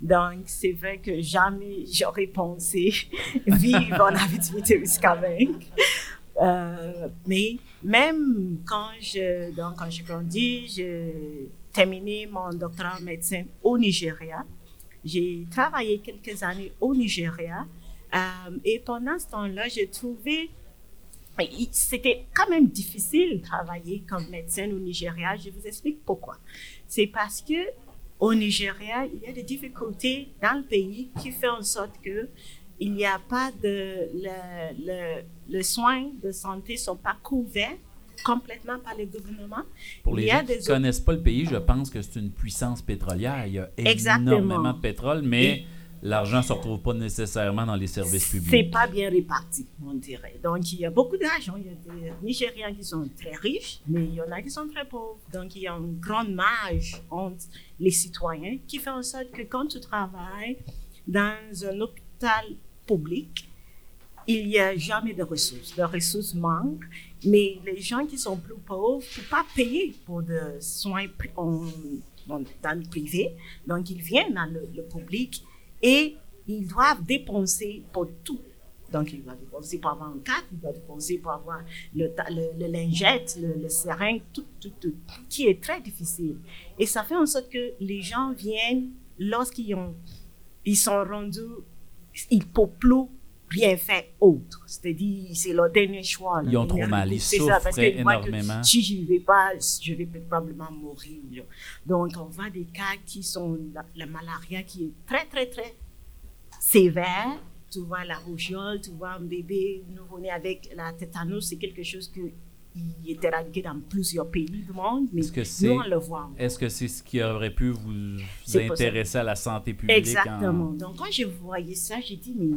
Donc, c'est vrai que jamais j'aurais pensé [LAUGHS] vivre en Abitibi-Témiscamingue. Euh, mais même quand je, donc quand j'ai grandi, j'ai terminé mon doctorat en médecine au Nigeria. J'ai travaillé quelques années au Nigeria. euh, et pendant ce temps-là, j'ai trouvé c'était quand même difficile de travailler comme médecin au Nigeria. Je vous explique pourquoi. C'est parce que au Nigeria, il y a des difficultés dans le pays qui font en sorte que il n'y a pas de le, le soins de santé sont pas couverts complètement par le gouvernement. Pour il les y a gens qui ne connaissent pas le pays, je pense que c'est une puissance pétrolière. Il y a Exactement. énormément de pétrole, mais l'argent ne se retrouve pas nécessairement dans les services C'est publics. pas bien réparti, on dirait. Donc, il y a beaucoup d'argent. Il y a des Nigériens qui sont très riches, mais il y en a qui sont très pauvres. Donc, il y a une grande marge entre les citoyens qui fait en sorte que quand tu travailles dans un hôpital public, il n'y a jamais de ressources. Les ressources manquent, mais les gens qui sont plus pauvres ne peuvent pas payer pour des soins en- dans le privé. Donc, ils viennent dans le, public et ils doivent dépenser pour tout. Donc, ils doivent dépenser pour avoir un cadre, ils doivent dépenser pour avoir le, le, le lingette, le, seringue, tout, tout, tout, qui est très difficile. Et ça fait en sorte que les gens viennent lorsqu'ils ont, ils sont rendus, ils ne rien faire autre. C'est-à-dire, c'est leur dernier choix. Ils ont trop mal, ils C'est ça, voient que énormément. Si je ne vais pas, je vais probablement mourir. Donc, on voit des cas qui sont la, la malaria qui est très, très, très sévère. Tu vois la rougeole, tu vois un bébé nouveau-né avec la tétanos, c'est quelque chose qui est éradiqué dans plusieurs pays du monde, mais Est-ce que c'est nous, on le voit. est-ce que c'est ce qui aurait pu vous intéresser à la santé publique en- Exactement. Donc, quand je voyais ça, j'ai dit, mais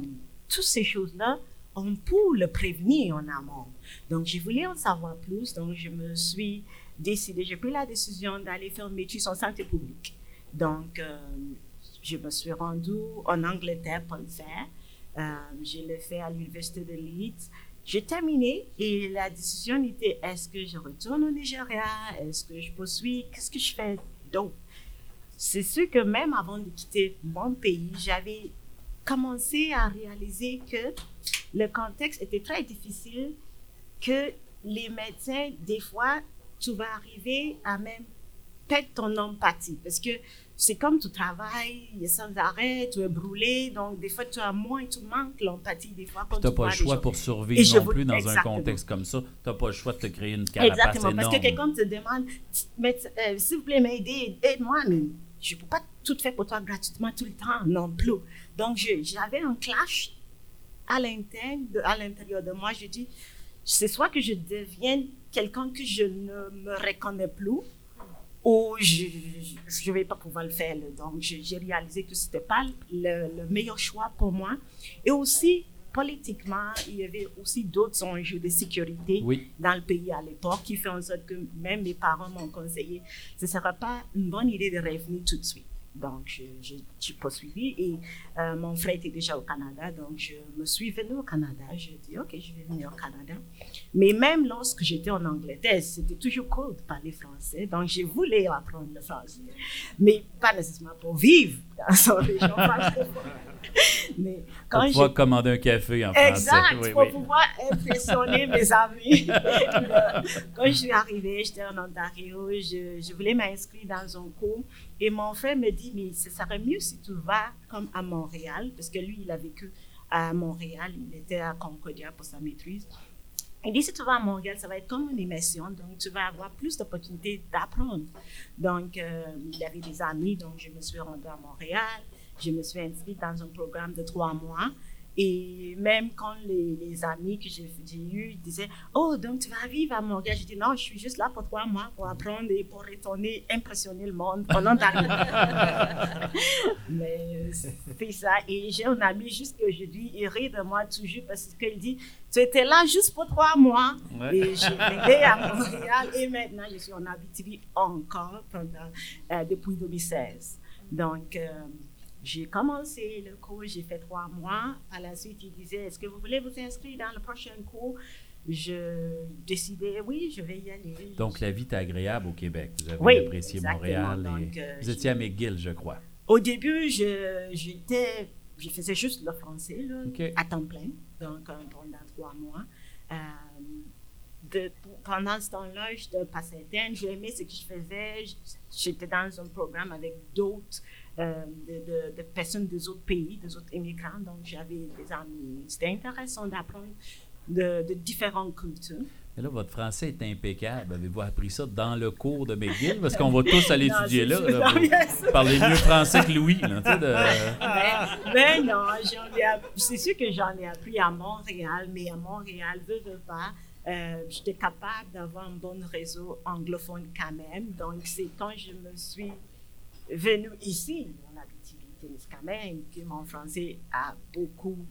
toutes ces choses-là, on peut le prévenir en amont. Donc, je voulais en savoir plus. Donc, je me suis décidée, j'ai pris la décision d'aller faire une étude en santé publique. Donc, euh, je me suis rendue en Angleterre pour le faire. Euh, je l'ai fait à l'Université de Leeds. J'ai terminé et la décision était est-ce que je retourne au Nigeria? Est-ce que je poursuis? Qu'est-ce que je fais? D'autre c'est sûr que même avant de quitter mon pays, j'avais commencé à réaliser que le contexte était très difficile, que les médecins, des fois, tu vas arriver à même perdre ton empathie. Parce que c'est comme tu travailles il y a sans arrêt, tu es brûlé, donc des fois tu as moins, tu manques l'empathie des fois. Quand tu pas vois le choix pour survivre non plus dans Exactement. un contexte comme ça. T'as pas le choix de te créer une carapace Exactement, parce que quelqu'un te demande, euh, s'il vous plaît, m'aider, aide-moi, mais je ne peux pas tout faire pour toi gratuitement tout le temps non plus. Donc, j'avais un clash à de- l'intérieur de moi. Je dis, c'est soit que je devienne quelqu'un que je ne me reconnais plus, ou je ne vais pas pouvoir le faire. Donc, j'ai réalisé que ce n'était pas le, le meilleur choix pour moi. Et aussi, politiquement, il y avait aussi d'autres enjeux de sécurité Oui. dans le pays à l'époque qui fait en sorte que même mes parents m'ont conseillé, ce ne serait pas une bonne idée de revenir tout de suite. Donc, je- je- j'ai poursuivi et euh, mon frère était déjà au Canada, donc je me suis venue au Canada. J'ai dit, OK, je vais venir au Canada. Mais même lorsque j'étais en Angleterre, c'était toujours cool de parler français, donc je voulais apprendre le français. Mais pas nécessairement pour vivre dans son [LAUGHS] région. [LAUGHS] Mais Pour quand pouvoir commander un café en français. Exact, pour oui. pouvoir impressionner mes [LAUGHS] amis. [LAUGHS] Quand je suis arrivée, j'étais en Ontario, je, je voulais m'inscrire dans un cours et mon frère me dit, mais ce serait mieux si tu vas comme à Montréal, parce que lui, il a vécu à Montréal, il était à Concordia pour sa maîtrise. Il dit, si tu vas à Montréal, ça va être comme une immersion, donc tu vas avoir plus d'opportunités d'apprendre. Donc, euh, il avait des amis, donc je me suis rendue à Montréal. Je me suis inscrite dans un programme de trois mois. Et même quand les, les amis que j'ai eus disaient Oh, donc tu vas vivre à Montréal, j'ai dit Non, je suis juste là pour trois mois pour apprendre et pour retourner impressionner le monde en Ontario. [LAUGHS] Mais c'est ça. Et j'ai un ami jusqu'aujourd'hui, il rit de moi toujours parce qu'il dit Tu étais là juste pour trois mois. Ouais. Et j'ai été à Montréal et maintenant je suis en Abitibi encore pendant, euh, depuis 2016. Donc, euh, j'ai commencé le cours, j'ai fait trois mois. À la suite, il disait Est-ce que vous voulez vous inscrire dans le prochain cours? Je décidais Oui, je vais y aller. Donc, la vie est agréable au Québec. Vous avez Oui, apprécié exactement. Montréal. et- Donc, euh, Vous étiez à McGill, je crois. Au début, je, j'étais, je faisais juste le français là, à temps plein, donc euh, pendant trois mois. Euh, de- pendant ce temps-là, j'étais pas certaine. J'aimais ce que je faisais. J'étais dans un programme avec d'autres euh, de, de- de personnes des autres pays, des autres immigrants. Donc, j'avais des amis. C'était intéressant d'apprendre de, de différentes cultures. Et là, votre français est impeccable. Avez-vous appris ça dans le cours de McGill? Parce qu'on va tous aller Non, étudier là. là, Non, parler mieux français que Louis. là, de- Mais, mais non, j'en ai app- c'est sûr que j'en ai appris à Montréal, mais à Montréal, veux, veux pas, euh, j'étais capable d'avoir un bon réseau anglophone quand même. Donc, c'est quand je me suis venue ici, en Abitibi-Témiscamingue, que mon français a beaucoup,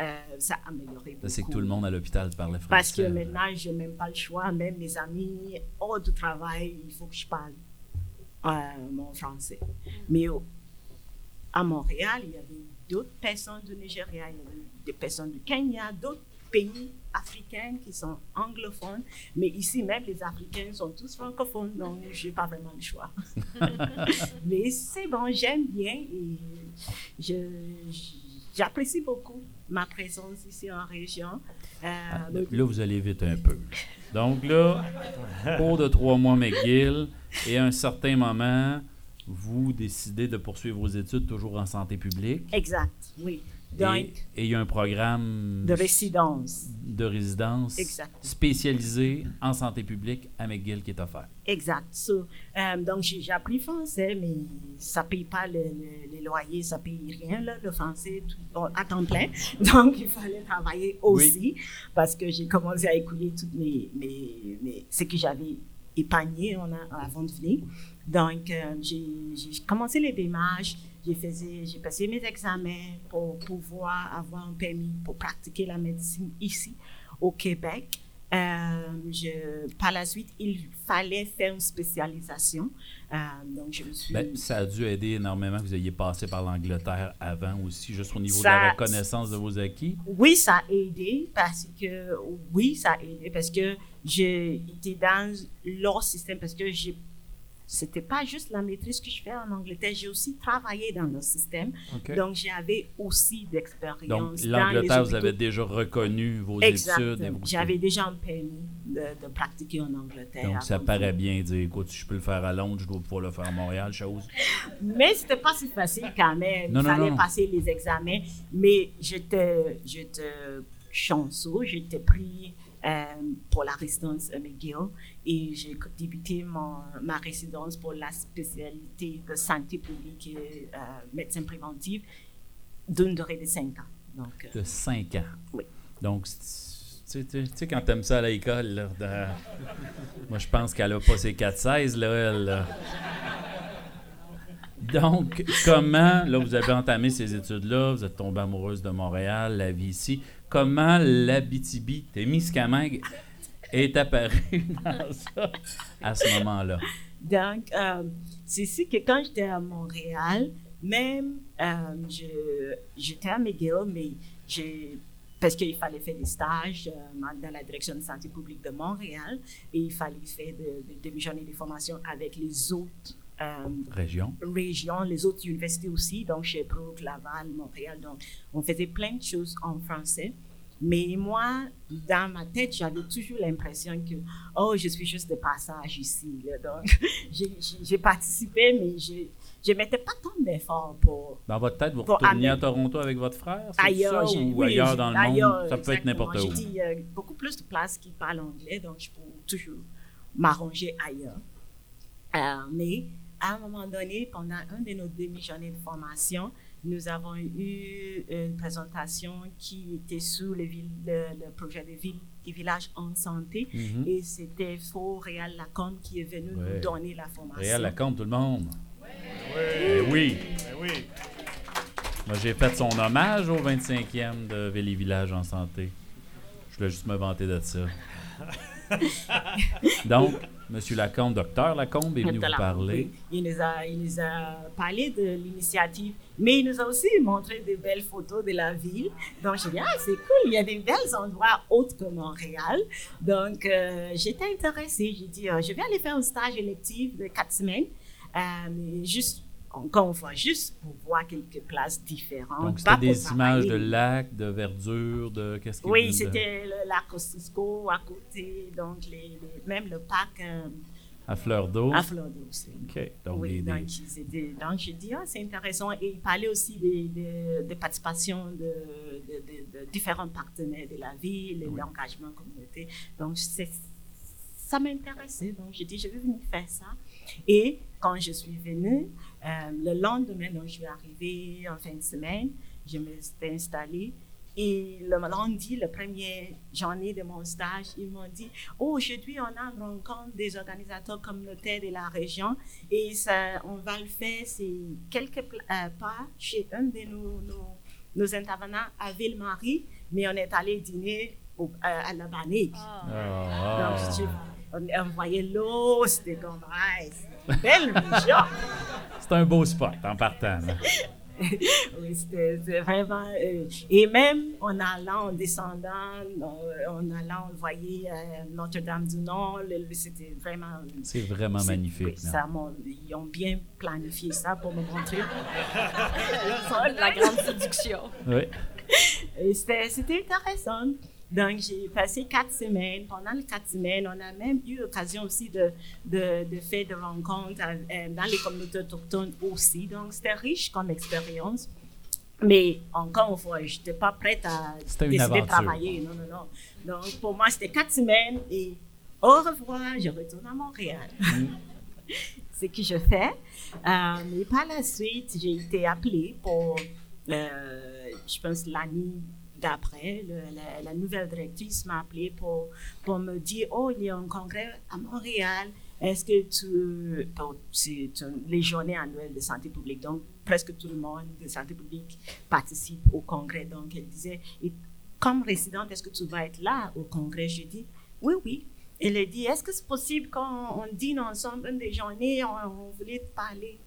euh, ça a amélioré beaucoup. C'est que tout le monde à l'hôpital parlait français. Parce que maintenant, je n'ai même pas le choix. Même mes amis, hors du travail, il faut que je parle euh, mon français. Mais au- à Montréal, il y avait d'autres personnes du Nigeria, il y avait des personnes du Kenya, d'autres pays africains qui sont anglophones. Mais ici, même les Africains sont tous francophones, donc je n'ai pas vraiment le choix. [LAUGHS] Mais c'est bon, j'aime bien et je- j'apprécie beaucoup ma présence ici en région. Euh, le- Là, vous allez vite un peu. Donc là, [LAUGHS] cours de trois mois McGill, et à un certain moment, vous décidez de poursuivre vos études toujours en santé publique. Exact, oui. Et Donc, et il y a un programme de résidence. de résidence Exact. spécialisé en santé publique à McGill qui est offert. Exact. So, euh, donc, j'ai appris français, mais ça ne paye pas le, le- les loyers, ça ne paye rien, là, le français, tout, bon, à temps plein. [LAUGHS] Donc, il fallait travailler aussi parce que j'ai commencé à écouler toutes mes, mes, mes- ce que j'avais épargné a- avant de venir. Donc, euh, j'ai commencé les démarches, j'ai passé mes examens pour pouvoir avoir un permis pour pratiquer la médecine ici, au Québec. Euh, je, par la suite, il fallait faire une spécialisation. Euh, donc, je me suis... Ben, ça a dû aider énormément que vous ayez passé par l'Angleterre avant aussi, juste au niveau de la reconnaissance de vos acquis. Oui, ça a aidé parce que oui, ça a aidé parce que j'ai été dans leur système parce que j'ai c'était pas juste la maîtrise que je fais en Angleterre, j'ai aussi travaillé dans leur système. Donc j'avais aussi d'expérience. Donc, l'Angleterre, vous avez déjà reconnu vos Exact. études. J'avais déjà un permis de, de pratiquer en Angleterre. Donc, ça paraît bien dire, écoute, si je peux le faire à Londres, je dois pouvoir le faire à Montréal, chose. Mais c'était pas si facile quand même. Non, Il non, fallait non. passer les examens. Mais j'étais, j'étais chanceux. J'étais pris pour la résidence McGill et j'ai débuté mon- ma résidence pour la spécialité de santé publique et euh, médecine préventive d'une durée de 5 ans. Donc, euh, De 5 ans? Oui. Donc, tu sais- tu sais, quand t'aimes ça à l'école, là, moi, je pense qu'elle a pas ses 4-16, là, elle. là. Donc, comment, là, vous avez entamé ces études-là, vous êtes tombée amoureuse de Montréal, la vie ici. Comment l'Abitibi, Témiscamingue, est apparu [LAUGHS] dans ça à ce moment-là? Donc, euh, c'est ici que quand j'étais à Montréal, même, euh, je- j'étais à McGill, mais j'ai parce qu'il fallait faire des stages euh, dans la direction de santé publique de Montréal et il fallait faire de- de- demi-journées de formation avec les autres euh, Région. régions, les autres universités aussi, donc Sherbrooke, Laval, Montréal. Donc, on faisait plein de choses en français. Mais moi, dans ma tête, j'avais toujours l'impression que, oh, je suis juste de passage ici. là. Donc, [LAUGHS] j'ai- participé, mais je ne mettais pas tant d'efforts pour. Dans votre tête, vous retourniez à Toronto avec votre frère? Ailleurs, ça, ou oui, ailleurs dans le ailleurs, monde? Ça peut être n'importe où. J'ai a beaucoup plus de places qui parlent anglais, donc je peux toujours m'arranger ailleurs. Euh, mais à un moment donné, pendant une de nos demi-journées de formation, nous avons eu une présentation qui était sur le, ville- le- le projet de ville et village en santé. Mhm. Et c'était Faux Réal Lacombe qui est venu Ouais. nous donner la formation. Réal Lacombe, tout le monde. Eh oui. oui. Moi, j'ai fait son hommage au 25e de Ville et Village en santé. Je voulais juste me vanter de ça. [LAUGHS] Donc, M. Lacombe, docteur Lacombe, est venu vous parler. Il nous, a, il nous a parlé de l'initiative, mais il nous a aussi montré de belles photos de la ville. Donc, j'ai dit, ah, c'est cool, il y a des belles endroits autres que Montréal. Donc, euh, j'étais intéressée. J'ai dit, euh, je vais aller faire un stage électif de quatre semaines. Euh, juste, encore une fois, juste pour voir quelques places différentes. Donc, c'était des images de lacs, de verdure, de qu'est-ce qu'il Oui, de- c'était le lac Kosciuszko à côté, donc les, les- même le parc À fleur d'eau. à fleur d'eau aussi. OK. Donc, oui, des- donc, j'ai dit, ah, c'est intéressant. Et il parlait aussi des, participations de, de- de- de différents partenaires de la ville, et l'engagement communautaire. Donc, ça m'intéressait. Donc, j'ai dit, je vais venir faire ça. Et quand je suis venue, euh, le lendemain, donc, je suis arrivée en fin de semaine, je me suis installée. Et le lundi, le premier journée de mon stage, ils m'ont dit Oh, aujourd'hui, on a une rencontre des organisateurs communautaires de la région et ça, on va le faire, c'est quelque pla- euh, part chez un de nos, nos, nos intervenants à Ville-Marie, mais on est allé dîner au- euh, à la Bannique. Ah. Donc, je- on, on voyait l'eau, c'était comme, ouais, c'est une belle région. C'est un beau spot en partant. [LAUGHS] [LAUGHS] oui, c'était vraiment. euh, et même en allant, en descendant, en, en allant, on voyait euh, Notre-Dame du Nord, le- le- c'était vraiment. C'est vraiment magnifique. oui, ça ils ont bien planifié ça pour me montrer. [LAUGHS] La grande séduction. Oui. C'était intéressant. Donc, j'ai passé quatre semaines. Pendant les quatre semaines, on a même eu l'occasion aussi de, de, de faire des rencontres euh, dans les communautés autochtones aussi. Donc, c'était riche comme expérience. Mais encore une fois, je n'étais pas prête à décider de travailler. Non, non, non. Donc, pour moi, c'était quatre semaines et au revoir, je retourne à Montréal. [LAUGHS] ce que je fais. Euh, mais par la suite, j'ai été appelée pour, euh, je pense, l'année d'après. La, nouvelle directrice m'a appelée pour, pour me dire Oh, il y a un congrès à Montréal. Est-ce que tu. c'est les journées annuelles de santé publique. Donc, presque tout le monde de santé publique participe au congrès. Donc, elle disait Comme résidente, est-ce que tu vas être là au congrès? Je dis Oui, oui. Elle a dit, est-ce que c'est possible quand on dîne ensemble une des journées, on, on voulait te parler?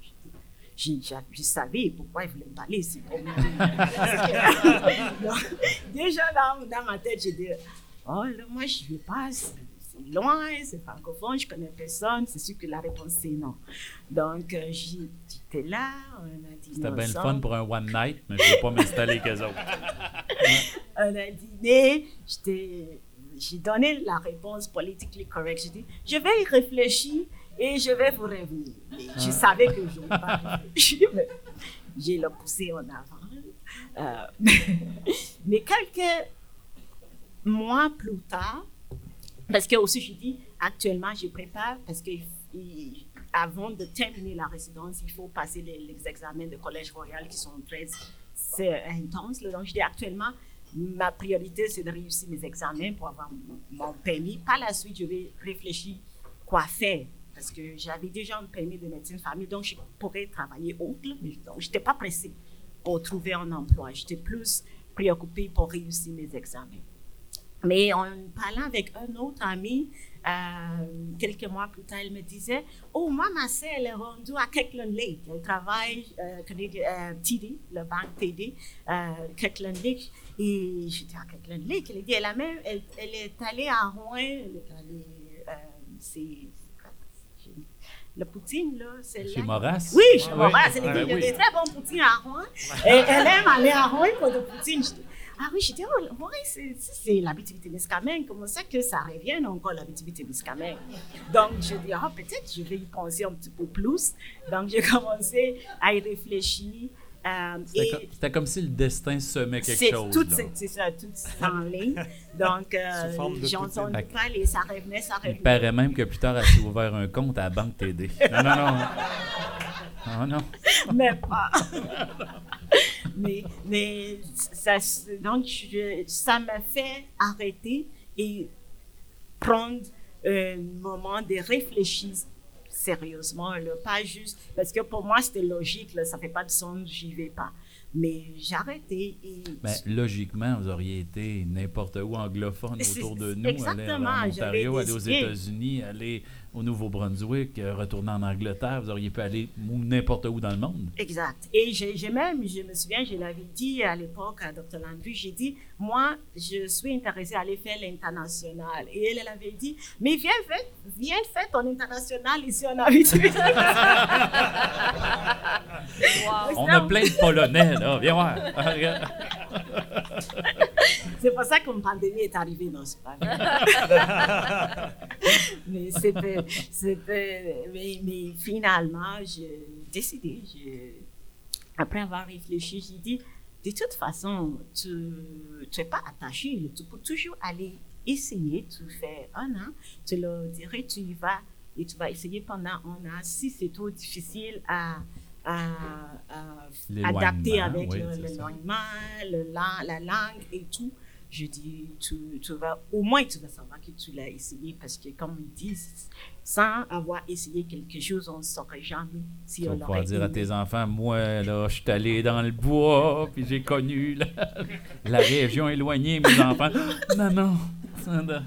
Je, je, je savais pourquoi il voulait me parler. [LAUGHS] [LAUGHS] Déjà dans, dans ma tête, j'ai dit, oh là, moi je ne vais pas, c'est loin, c'est francophone, je connais personne. C'est sûr que la réponse c'est non. Donc euh, j'étais là, on a dîné C'était bien le fun pour un one night, mais je ne vais pas m'installer qu'eux autres. [LAUGHS] on a dîné, j'ai donné la réponse politically correct. J'ai dit, je vais y réfléchir et je vais vous revenir. Je savais que je n'allais pas j'ai le poussé en avant. Euh, [LAUGHS] mais quelques mois plus tard, parce que aussi je dis, actuellement, je prépare parce que il- avant de terminer la résidence, il faut passer les, les examens de collège royal qui sont très c'est intense. là. Donc, je dis actuellement, ma priorité, c'est de réussir mes examens pour avoir mon, mon permis. Par la suite, je vais réfléchir quoi faire. Parce que j'avais déjà un permis de médecine famille, donc je pourrais travailler là, mais donc, je n'étais pas pressée pour trouver un emploi. J'étais plus préoccupée pour réussir mes examens. Mais en parlant avec un autre ami, euh, quelques mois plus tard, elle me disait Oh, moi, ma sœur, elle est rendue à Kirkland Lake. Elle travaille euh, euh, TD, le banque TD, euh, Kirkland Lake. Et j'étais à Kirkland Lake. Elle, dit, elle, a même, elle, elle est allée à Rouen. Elle est allée. euh, c'est. Le poutine, là, c'est Chez là. Maurras? Oui, chez Ah Ah il y a des très bons poutines à Rouen. Et [LAUGHS] elle aime aller à Rouen pour des poutines. Ah oui, je dis, oh, Rouen, c'est c'est- c'est l'habitude-témiscamingue. Comment ça que ça revient encore, l'habitude-témiscamingue? Donc, je dis, ah, peut-être je vais y penser un petit peu plus. Donc, j'ai [LAUGHS] commencé à y réfléchir. Euh, C'était et co- C'était comme si le destin semait quelque chose. tout, c'est c'est ça, tout en ligne. Donc, euh, Fait que- parler, ça revenait, ça Il revenait. paraît même que plus tard, elle s'est ouvert un compte à la banque TD. Non, non, non. Non, non. mais pas. mais, mais ça, donc, je- ça m'a fait arrêter et prendre un moment de réfléchir sérieusement, là, pas juste, parce que pour moi c'était logique, là, ça fait pas de sens, j'y vais pas. Mais j'ai arrêté et Ben, logiquement, vous auriez été n'importe où anglophone [LAUGHS] autour de nous, aller exactement, en j'avais Ontario, aller aux. États-Unis, aller au Nouveau-Brunswick, euh, retourner en Angleterre. Vous auriez pu aller n'importe où dans le monde. Exact. Et j'ai même, je me souviens, je l'avais dit à l'époque à Dr. Landry, j'ai dit, moi, je suis intéressée à aller faire l'international. Et elle, elle avait dit, mais viens faire, viens faire ton international ici en Abitibi. [LAUGHS] On a plein de Polonais, là. Viens voir. [LAUGHS] C'est pour ça qu'une pandémie est arrivée dans ce pas vrai. [LAUGHS] mais c'était, c'était, mais, mais finalement, j'ai décidé, après avoir réfléchi, j'ai dit, de toute façon, tu n'es pas attaché, tu peux toujours aller essayer, tu fais un an, tu leur dirais, tu y vas et tu vas essayer pendant un an. Si c'est trop difficile à, à, adapter avec oui, le- c'est l'éloignement, le la, la langue et tout, je dis, tu, tu vas, au moins tu vas savoir que tu l'as essayé parce que, comme ils disent, sans avoir essayé quelque chose, on ne saurait jamais si Tu on l'aurait dire à tes enfants, moi, là, je suis allé dans le bois, puis j'ai connu la, la région éloignée, mes enfants. [LAUGHS] Maman, doit-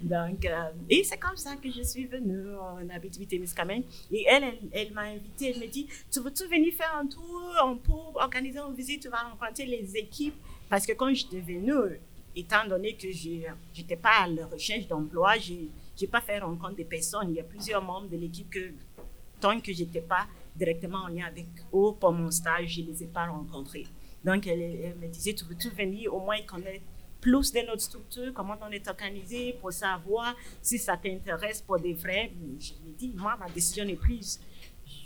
Donc, euh, et c'est comme ça que je suis venue en Abitibi-Témiscamingue. Et elle, elle, elle m'a invitée, elle me dit, tu veux-tu venir faire un tour, on peut organiser une visite, tu vas rencontrer les équipes. Parce que quand j'étais venue, étant donné que je n'étais pas à la recherche d'emploi, je n'ai pas fait rencontre des personnes. Il y a plusieurs membres de l'équipe que, tant que je n'étais pas directement en lien avec eux pour mon stage, je ne les ai pas rencontrés. Donc, elle, elle me disait, tu veux-tu venir au moins connaître plus de notre structure, comment on est organisé, pour savoir si ça t'intéresse pour des vrais? Je lui ai dit, moi, ma décision est prise.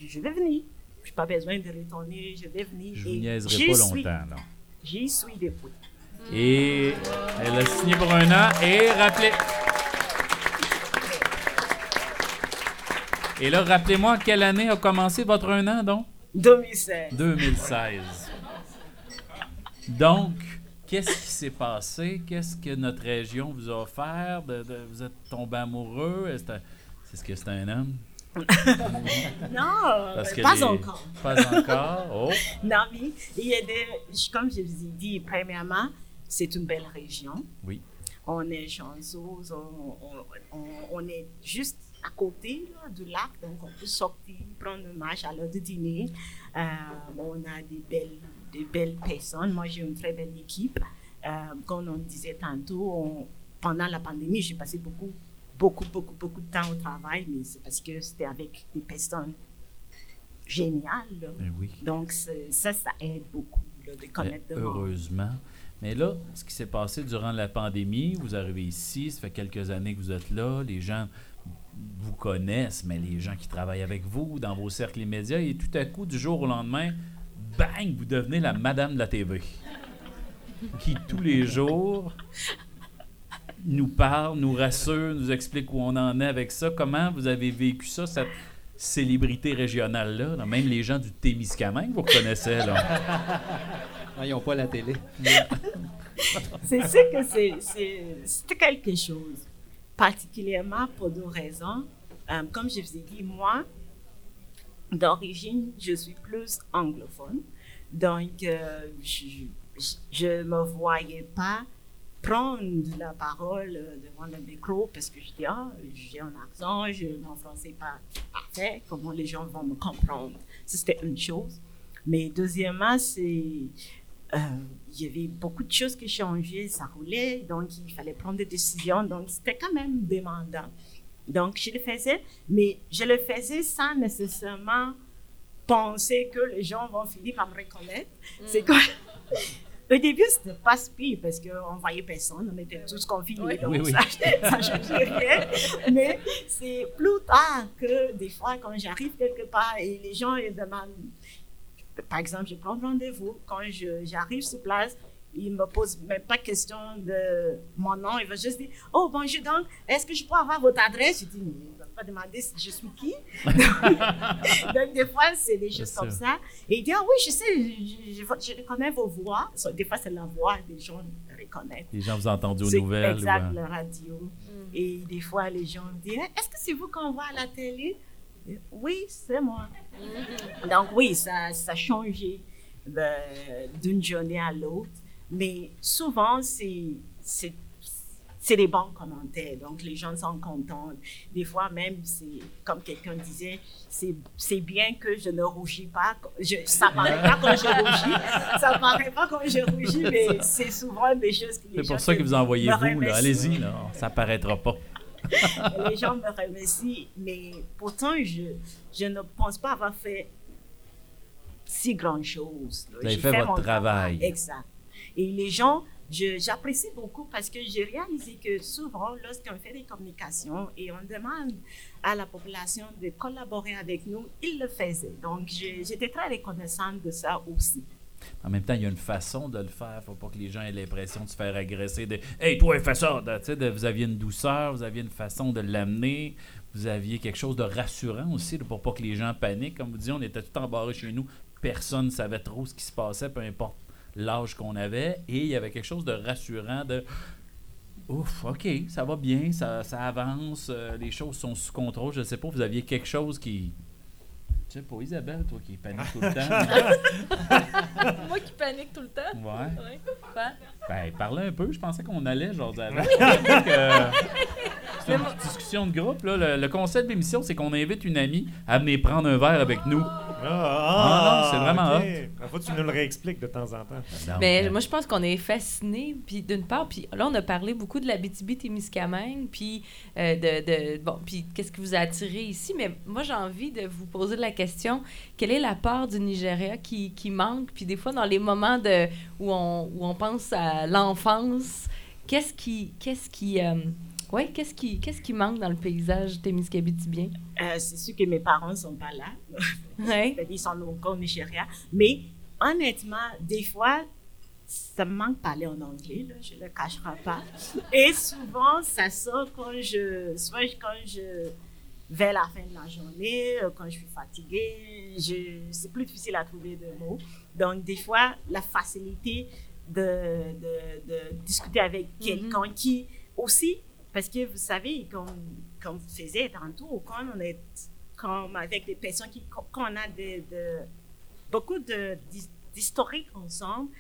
Je, vais venir. Je n'ai pas besoin de retourner, je vais venir. Je vous Et niaiserai j'y pas suis. longtemps, là. J'y suis depuis. Et elle a signé pour un an et rappelez. Et là, rappelez-moi, quelle année a commencé votre un an, donc? 2016. 2016. Donc, qu'est-ce qui s'est passé? Qu'est-ce que notre région vous a offert? De- de- vous êtes tombé amoureux? Est-ce que c'est ce que c'est un homme? [LAUGHS] Non, Parce que pas les- encore. Pas encore. Oh. [LAUGHS] Non, mais il y a des, comme je vous ai dit, premièrement, c'est une belle région. Oui. On est chanceux, on, on- est juste à côté là, du lac, donc on peut sortir, prendre une marche à l'heure du dîner. Euh, on a des belles, des belles personnes. Moi, j'ai une très belle équipe. Euh, comme on disait tantôt, on- pendant la pandémie, j'ai passé beaucoup, beaucoup, beaucoup, beaucoup de temps au travail, mais c'est parce que c'était avec des personnes géniales. là. Ben oui. Donc, ça, ça aide beaucoup là, de connaître Mais de heureusement. Mais là, ce qui s'est passé durant la pandémie, vous arrivez ici, ça fait quelques années que vous êtes là, les gens vous connaissent, mais les gens qui travaillent avec vous, dans vos cercles immédiats, et tout à coup, du jour au lendemain, bang, vous devenez la madame de la TV. Qui, tous les jours, nous parle, nous rassure, nous explique où on en est avec ça. Comment vous avez vécu ça, cette célébrité régionale-là? là? Même les gens du Témiscamingue vous reconnaissaient, là. Non, [LAUGHS] ils n'ont pas la télé. [LAUGHS] C'est sûr que c'est- c'est c'est quelque chose, particulièrement pour deux raisons. Euh, comme je vous ai dit, moi, d'origine, je suis plus anglophone. Donc, euh, je ne me voyais pas prendre la parole euh, devant le micro parce que je dis, ah, j'ai un accent, je, mon français n'est pas parfait, comment les gens vont me comprendre? Ça, c'était une chose. Mais deuxièmement, c'est euh, il y avait beaucoup de choses qui changeaient, ça roulait, donc il fallait prendre des décisions, donc c'était quand même demandant. Donc je le faisais, mais je le faisais sans nécessairement penser que les gens vont finir par me reconnaître. C'est quoi? Au début, c'était pas si pire parce qu'on voyait personne, on était tous confinés, Oui. donc Oui, oui. ça ne changeait rien. Mais c'est plus tard que des fois, quand j'arrive quelque part et les gens ils demandent par exemple, je prends rendez-vous. Quand j'arrive sur place, il me pose même pas question de mon nom. Il va juste dire Oh, bonjour, donc, est-ce que je peux avoir votre adresse Je dis Pas demander si je suis qui. [LAUGHS] donc, des fois, c'est des choses comme ça. Et il dit Ah oui, je sais, je, je, je reconnais vos voix. So, des fois, c'est la voix des gens reconnaissent. Les gens vous ont entendu aux nouvelles. ou, Exact, euh, la radio. Et des fois, les gens me disent Est-ce que c'est vous qu'on voit à la télé? Oui, c'est moi. Donc, oui, ça, ça a changé de- d'une journée à l'autre. Mais souvent, c'est c'est- des bons commentaires. Donc, les gens sont contents. Des fois, même, c'est comme quelqu'un disait, c'est bien que je ne rougis pas. Je, ça ne paraît pas quand je rougis. Ça ne paraît pas quand je rougis, mais c'est souvent des choses les C'est pour ça que vous envoyez vous, là. Allez-y, là. Ça paraîtra pas. [LAUGHS] les gens me remercient, mais pourtant, je, je ne pense pas avoir fait si. Vous avez J'ai fait votre mon travail. Exact. Et les gens, j'apprécie beaucoup parce que j'ai réalisé que souvent, lorsqu'on fait des communications et on demande à la population de collaborer avec nous, ils le faisaient. Donc, j'étais très reconnaissante de ça aussi. En même temps, il y a une façon de le faire. faut pas que les gens aient l'impression de se faire agresser. De Hey, toi, fais ça! De- de- vous aviez une douceur, vous aviez une façon de l'amener. Vous aviez quelque chose de rassurant aussi, là, pour pas que les gens paniquent. Comme vous dites, on était tout embarrés chez nous. Personne ne savait trop ce qui se passait, peu importe l'âge qu'on avait. Et il y avait quelque chose de rassurant de Ouf, OK, ça va bien, ça, ça avance, euh, les choses sont sous contrôle. Je sais pas, vous aviez quelque chose qui. Je sais pas, Isabelle, toi qui panique tout le temps. [LAUGHS] Moi qui panique tout le temps. Ouais. Ouais. Ben, Ben, parlez un peu. Je pensais qu'on allait, genre, euh, [LAUGHS] c'est une discussion de groupe. Là. Le, le concept de l'émission, c'est qu'on invite une amie à venir prendre un verre avec nous. Ah, non, c'est vraiment ok. Il faut que tu nous le réexpliques de temps en temps. Mais euh, moi, je pense qu'on est fascinés, puis d'une part, puis là, on a parlé beaucoup de la BTB-Témiscamingue, puis euh, de, de- bon, puis qu'est-ce qui vous a attiré ici, mais moi, j'ai envie de vous poser la question, quelle est la part du Nigeria qui, qui manque, puis des fois, dans les moments de, où, on, où on pense à l'enfance, qu'est-ce qui, qu'est-ce qui, euh, ouais, qu'est-ce qui, qu'est-ce qui manque dans le paysage témiscabitibien? Euh, c'est sûr que mes parents ne sont pas là. [LAUGHS] Ouais. Ils sont encore au Nigeria. Mais honnêtement, des fois, ça me manque de parler en anglais, là, je ne le cacherai pas. Et souvent, ça sort quand je, soit quand je, vers la fin de la journée, euh, quand je suis fatiguée, je, c'est plus difficile à trouver de mots. Donc, des fois, la facilité de, de, de discuter avec quelqu'un qui aussi, parce que vous savez, comme, comme vous faisiez tantôt, quand on est comme avec des personnes qui, quand on a de, de- beaucoup d'historique ensemble,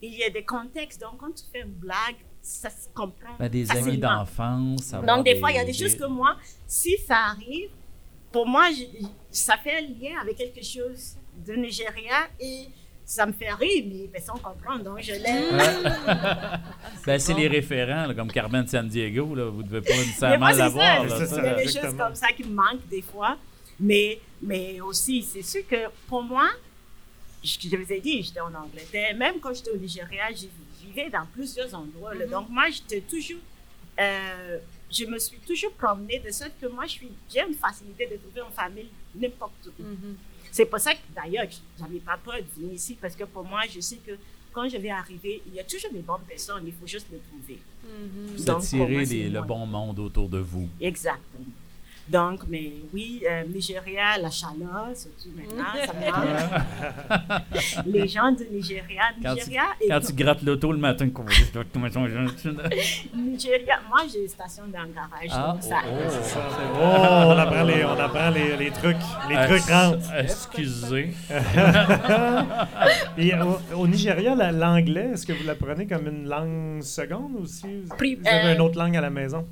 il y a des contextes. Donc, quand tu fais une blague, ça se comprend. ben, des amis facilement. d'enfance. avoir Donc, des fois, il y a des choses que moi, si ça arrive, pour moi, je- ça fait un lien avec quelque chose de Nigeria et ça me fait rire, mais personne comprend. Donc, je l'aime. [LAUGHS] Ben, c'est les référents, là, comme Carmen San Diego. Là, vous devez pas nécessairement l'avoir. Il y a des exactement. choses comme ça qui me manquent des fois. Mais, mais aussi, c'est sûr que pour moi, je, je vous ai dit, j'étais en Angleterre. Même quand j'étais au Nigeria, je vivais dans plusieurs endroits. là. Donc, moi, j'étais toujours. euh, je me suis toujours promenée de sorte que moi, je suis- j'ai une facilité de trouver une famille n'importe où. C'est pour ça que d'ailleurs, je n'avais pas peur de venir ici parce que pour moi, je sais que quand je vais arriver, il y a toujours des bonnes personnes, il faut juste les trouver. Attirez les- c'est le bon monde autour de vous. Exactement. Donc, mais oui, euh, Nigeria, la chaleur, surtout maintenant, ça me manque. [LAUGHS] Les gens du Nigeria, Quand tu, Nigeria, quand tu grattes l'auto le matin, qu'on Nigeria, moi j'ai une station dans le garage, Ah, donc ça. oh, Oh, on apprend les, on apprend les, les trucs. Les trucs rentrent. Excusez. [LAUGHS] Et au, au Nigeria, la- l'anglais, est-ce que vous l'apprenez comme une langue seconde ou si vous, avez euh, une autre langue à la maison?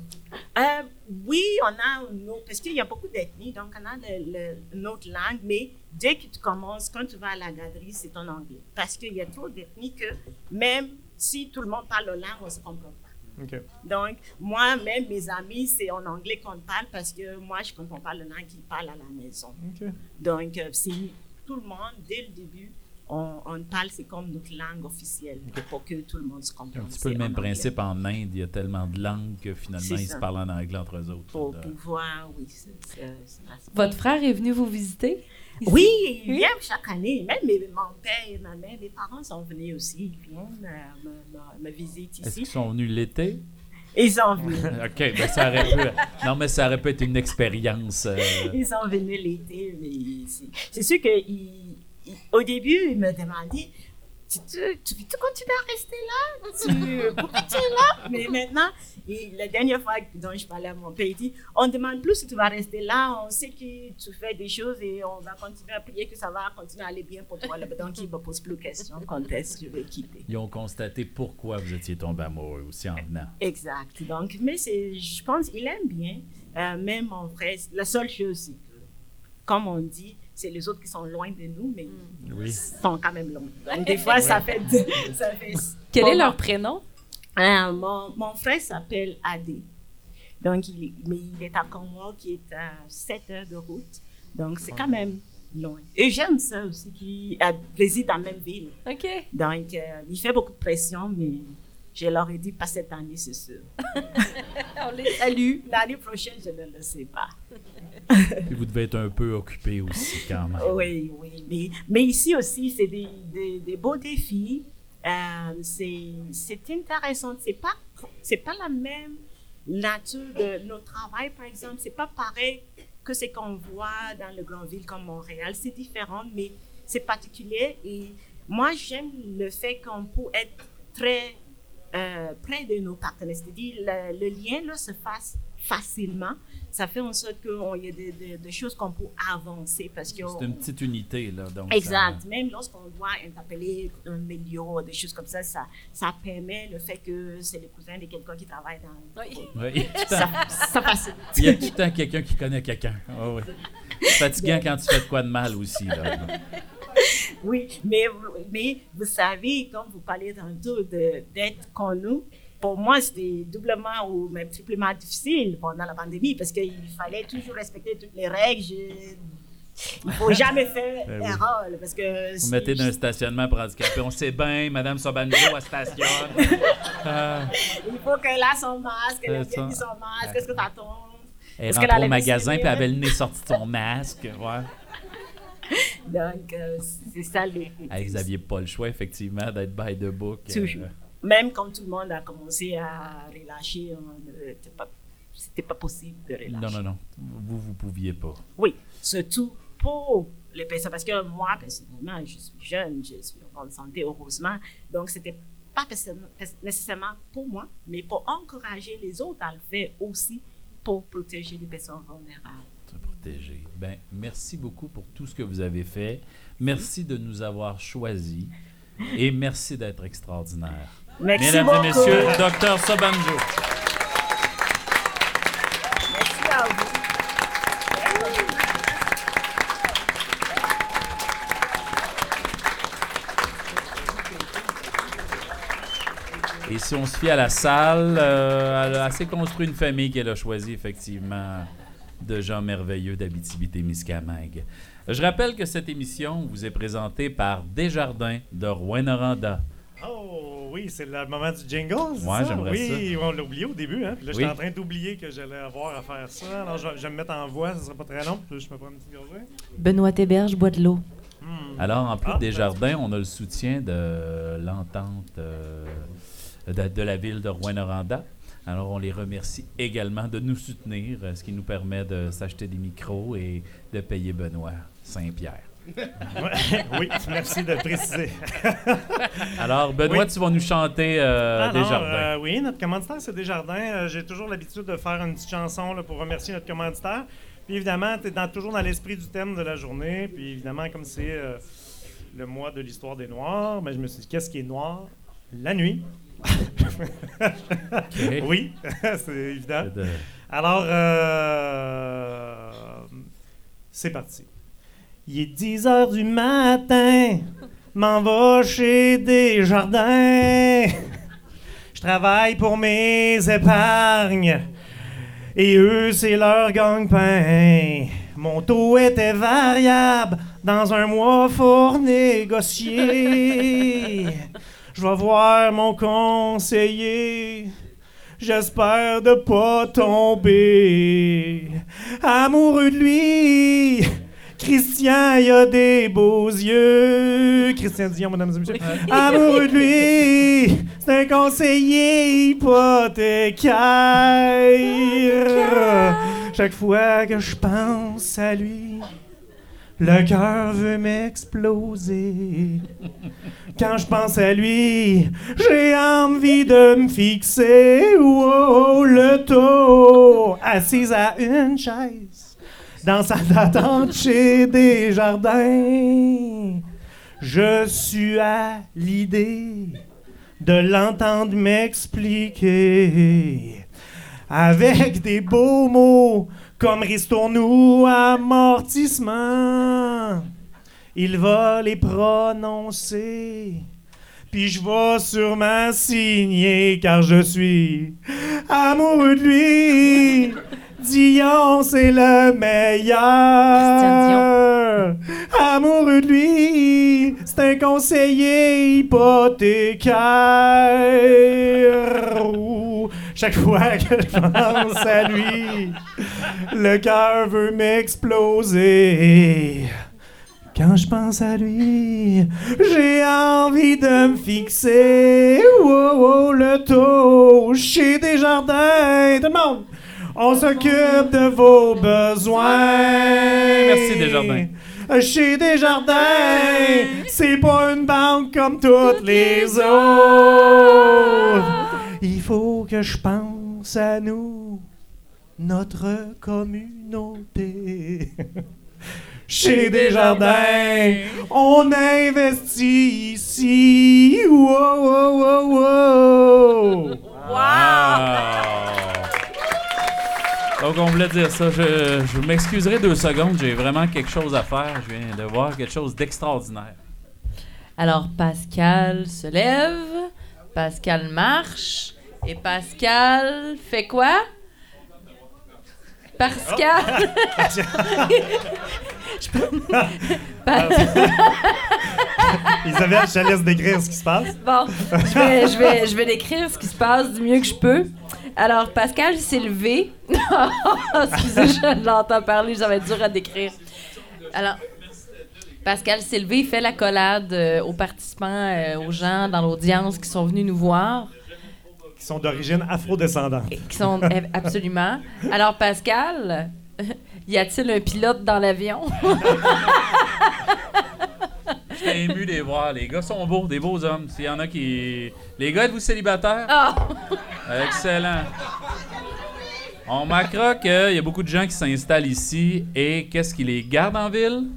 Euh, oui, on a autre, parce qu'il y a beaucoup d'ethnies, donc on a le- le- autre langue, mais dès que tu commences, quand tu vas à la galerie, c'est en anglais. Parce qu'il y a trop d'ethnies que même si tout le monde parle la langue, on ne se comprend pas. Donc, moi, même mes amis, c'est en anglais qu'on parle parce que moi, je ne comprends pas la langue qu'ils parlent à la maison. Donc, euh, c'est tout le monde, dès le début, on, on parle, c'est comme notre langue officielle pour que tout le monde se comprenne. Un petit peu le même principe en Inde. Il y a tellement de langues que finalement, ils se parlent en anglais entre eux autres. Pour pouvoir, oui. Votre frère est venu vous visiter? ici? Oui, ils Oui? viennent chaque année. Même mon père et ma mère, mes parents sont venus aussi. Ils viennent euh, me, me- me visiter Est-ce qu'ils ici. sont venus l'été? Ils sont venus. [LAUGHS] OK, ben ça aurait pu... Non, mais ça aurait pu être une expérience. euh, Ils sont venus l'été, mais c'est- sûr qu'au début, ils me demandaient tu, tu, tu veux continuer à rester là? Tu, Pourquoi tu es là? Mais maintenant, et la dernière fois dont je parlais à mon père, il dit On ne demande plus si tu vas rester là, on sait que tu fais des choses et on va continuer à prier que ça va continuer à aller bien pour toi. Donc, il ne me pose plus de questions quand est-ce que je vais quitter. Ils ont constaté pourquoi vous étiez tombé amoureux aussi en venant. Exact. Donc, mais je pense qu'il aime bien. Euh, même mon frère, la seule chose, c'est que, comme on dit, c'est les autres qui sont loin de nous, mais Oui. ils sont quand même loin. Donc, des [LAUGHS] fois, ça fait. [LAUGHS] ça fait Quel est leur prénom? euh, mon, mon frère s'appelle Adé. Donc, il, mais il est à Congo, qui est à 7 heures de route. Donc, c'est quand même loin. Et j'aime ça aussi, qui euh, réside dans la même ville. OK. Donc, euh, il fait beaucoup de pression, mais je leur ai dit, pas cette année, c'est sûr. [LAUGHS] On les salue. L'année prochaine, je ne le sais pas. Puis vous devez être un peu occupé aussi quand même. Oui, oui. Mais, mais ici aussi, c'est des, des, des beaux défis. Euh, c'est c'est intéressant. C'est pas, c'est pas la même nature de notre travail, par exemple. C'est pas pareil que ce qu'on voit dans les grandes villes comme Montréal. C'est différent, mais c'est particulier. Et moi, j'aime le fait qu'on peut être très euh, près de nos partenaires. C'est-à-dire, le, le lien là, se fasse facilement. Ça fait en sorte qu'il y a des, des- des choses qu'on peut avancer parce que C'est une petite unité, là. Donc Exact. Même lorsqu'on doit interpeller un milieu, des choses comme ça, ça, ça permet le fait que c'est le cousin de quelqu'un qui travaille dans. Oui. ça- Oui. [LAUGHS] Ça, ça facilite. Il y a tout le temps quelqu'un qui connaît quelqu'un. Oui. C'est fatigant quand tu fais de quoi de mal aussi. Là. [LAUGHS] Oui, mais, vous- mais vous savez, comme vous parlez tantôt d'être connu, pour moi, c'était doublement ou même triplement difficile pendant la pandémie parce qu'il fallait toujours respecter toutes les règles. Je- Il ne faut [LAUGHS] jamais faire Ben oui. erreur parce que Vous mettez d'un stationnement pour handicapés. On sait bien, Madame Sobanjo, elle stationne. [LAUGHS] Ah, il faut qu'elle a son masque, elle a ça. son masque, est-ce que t'attends? elle Est-ce rentre au magasin puis elle avait hein? le nez sorti de son masque. Ouais. [LAUGHS] Donc, euh, c'est ça le. Ah, vous n'aviez pas le choix, effectivement, d'être by the book. euh, Toujours. Même quand tout le monde a commencé à relâcher, euh, c'était pas, pas possible de relâcher. non, non, non. Vous, vous pouviez pas. Oui, surtout pour les personnes, parce que moi, personnellement, je suis jeune, je suis en bonne santé, heureusement, donc c'était pas nécessairement pour moi, mais pour encourager les autres à le faire aussi pour protéger les personnes vulnérables. Ben, merci beaucoup pour tout ce que vous avez fait. Merci de nous avoir choisis. Et merci d'être extraordinaire. Merci Mesdames beaucoup. et messieurs, Dr Sobanjo. Merci à vous. Et si on se fie à la salle, euh, elle, a- s'est construit une famille qu'elle a choisie, effectivement, de gens merveilleux d'Abitibi-Témiscamingue. Je rappelle que cette émission vous est présentée par Desjardins de Rouen-Noranda. Oh oui, c'est le moment du jingle. c'est Ouais, ça? j'aimerais oui, on l'a oublié au début. Hein? Puis là, Oui. j'étais en train d'oublier que j'allais avoir à faire ça. Alors, je, je vais me mettre en voix, ce sera pas très long. Puis je me prends une petite gorgée. Benoît Héberge boit de l'eau. Hmm. Alors, en plus Ah, des jardins, on a le soutien de l'entente euh, de, de la ville de Rouen-Noranda. Alors, on les remercie également de nous soutenir, euh, ce qui nous permet de s'acheter des micros et de payer Benoît Saint-Pierre. [LAUGHS] Oui, merci de le préciser. [LAUGHS] Alors, Benoît, Oui. tu vas nous chanter euh, Alors, des jardins. euh, oui, notre commanditaire, c'est Desjardins. Euh, J'ai toujours l'habitude de faire une petite chanson là, pour remercier notre commanditaire. Puis évidemment, tu es toujours dans l'esprit du thème de la journée. Puis évidemment, comme c'est le mois de l'histoire des Noirs, ben, je me suis dit, qu'est-ce qui est noir? La nuit. Oui, [LAUGHS] c'est évident. Alors, euh, c'est parti. Il est 10 heures du matin, m'en va chez Desjardins. Je travaille pour mes épargnes, et eux, c'est leur gang-pain. Mon taux était variable, dans un mois, faut négocier. Je vais voir mon conseiller. J'espère de pas tomber amoureux de lui. Christian, il a des beaux yeux. Christian Dion, mesdames et messieurs. Amoureux de lui, c'est un conseiller hypothécaire. Chaque fois que je pense à lui, le cœur veut m'exploser. Quand je pense à lui, j'ai envie de me fixer. Oh, le taux, assise à une chaise, dans sa d'attente chez Desjardins. Je suis à l'idée de l'entendre m'expliquer avec des beaux mots comme ristourne-nous amortissement? Il va les prononcer. Puis je vais sûrement signer car je suis amoureux de lui. Dion, c'est le meilleur. amoureux de lui, c'est un conseiller hypothécaire. Ouh, Chaque fois que je pense à lui, le cœur veut m'exploser. Quand je pense à lui, j'ai envie de me fixer. Wow, wow, le taux chez Desjardins. Tout le monde, on s'occupe de vos besoins. Merci, Desjardins. Chez Desjardins, c'est pas une banque comme toutes les autres. Il faut que je pense à nous, notre communauté. [LAUGHS] Chez Desjardins, on investit ici. Wow, wow, wow, wow. Donc, on voulait dire ça. Je, je m'excuserai deux secondes. J'ai vraiment quelque chose à faire. Je viens de voir quelque chose d'extraordinaire. Alors, Pascal se lève, Pascal marche, et Pascal fait quoi? Pascal. [LAUGHS] [LAUGHS] Je peux- Isabelle, je te laisse décrire ce qui se passe. Bon, je vais, je, vais, je vais décrire ce qui se passe du mieux que je peux. Alors, Pascal s'est levé. [LAUGHS] Excusez, je l'entends parler, être dur à décrire. Alors, Pascal s'est levé, fait l'accolade euh, aux participants, euh, aux gens dans l'audience qui sont venus nous voir, Qui sont d'origine afro-descendante. qui sont euh, absolument. Alors, Pascal, y a-t-il un pilote dans l'avion? [LAUGHS] J'étais ému de les voir. Les gars sont beaux, des beaux hommes. S'il y en a qui. Les gars, êtes-vous célibataires? Ah! Excellent. On remarquera qu'il y a beaucoup de gens qui s'installent ici et qu'est-ce qui les garde en ville?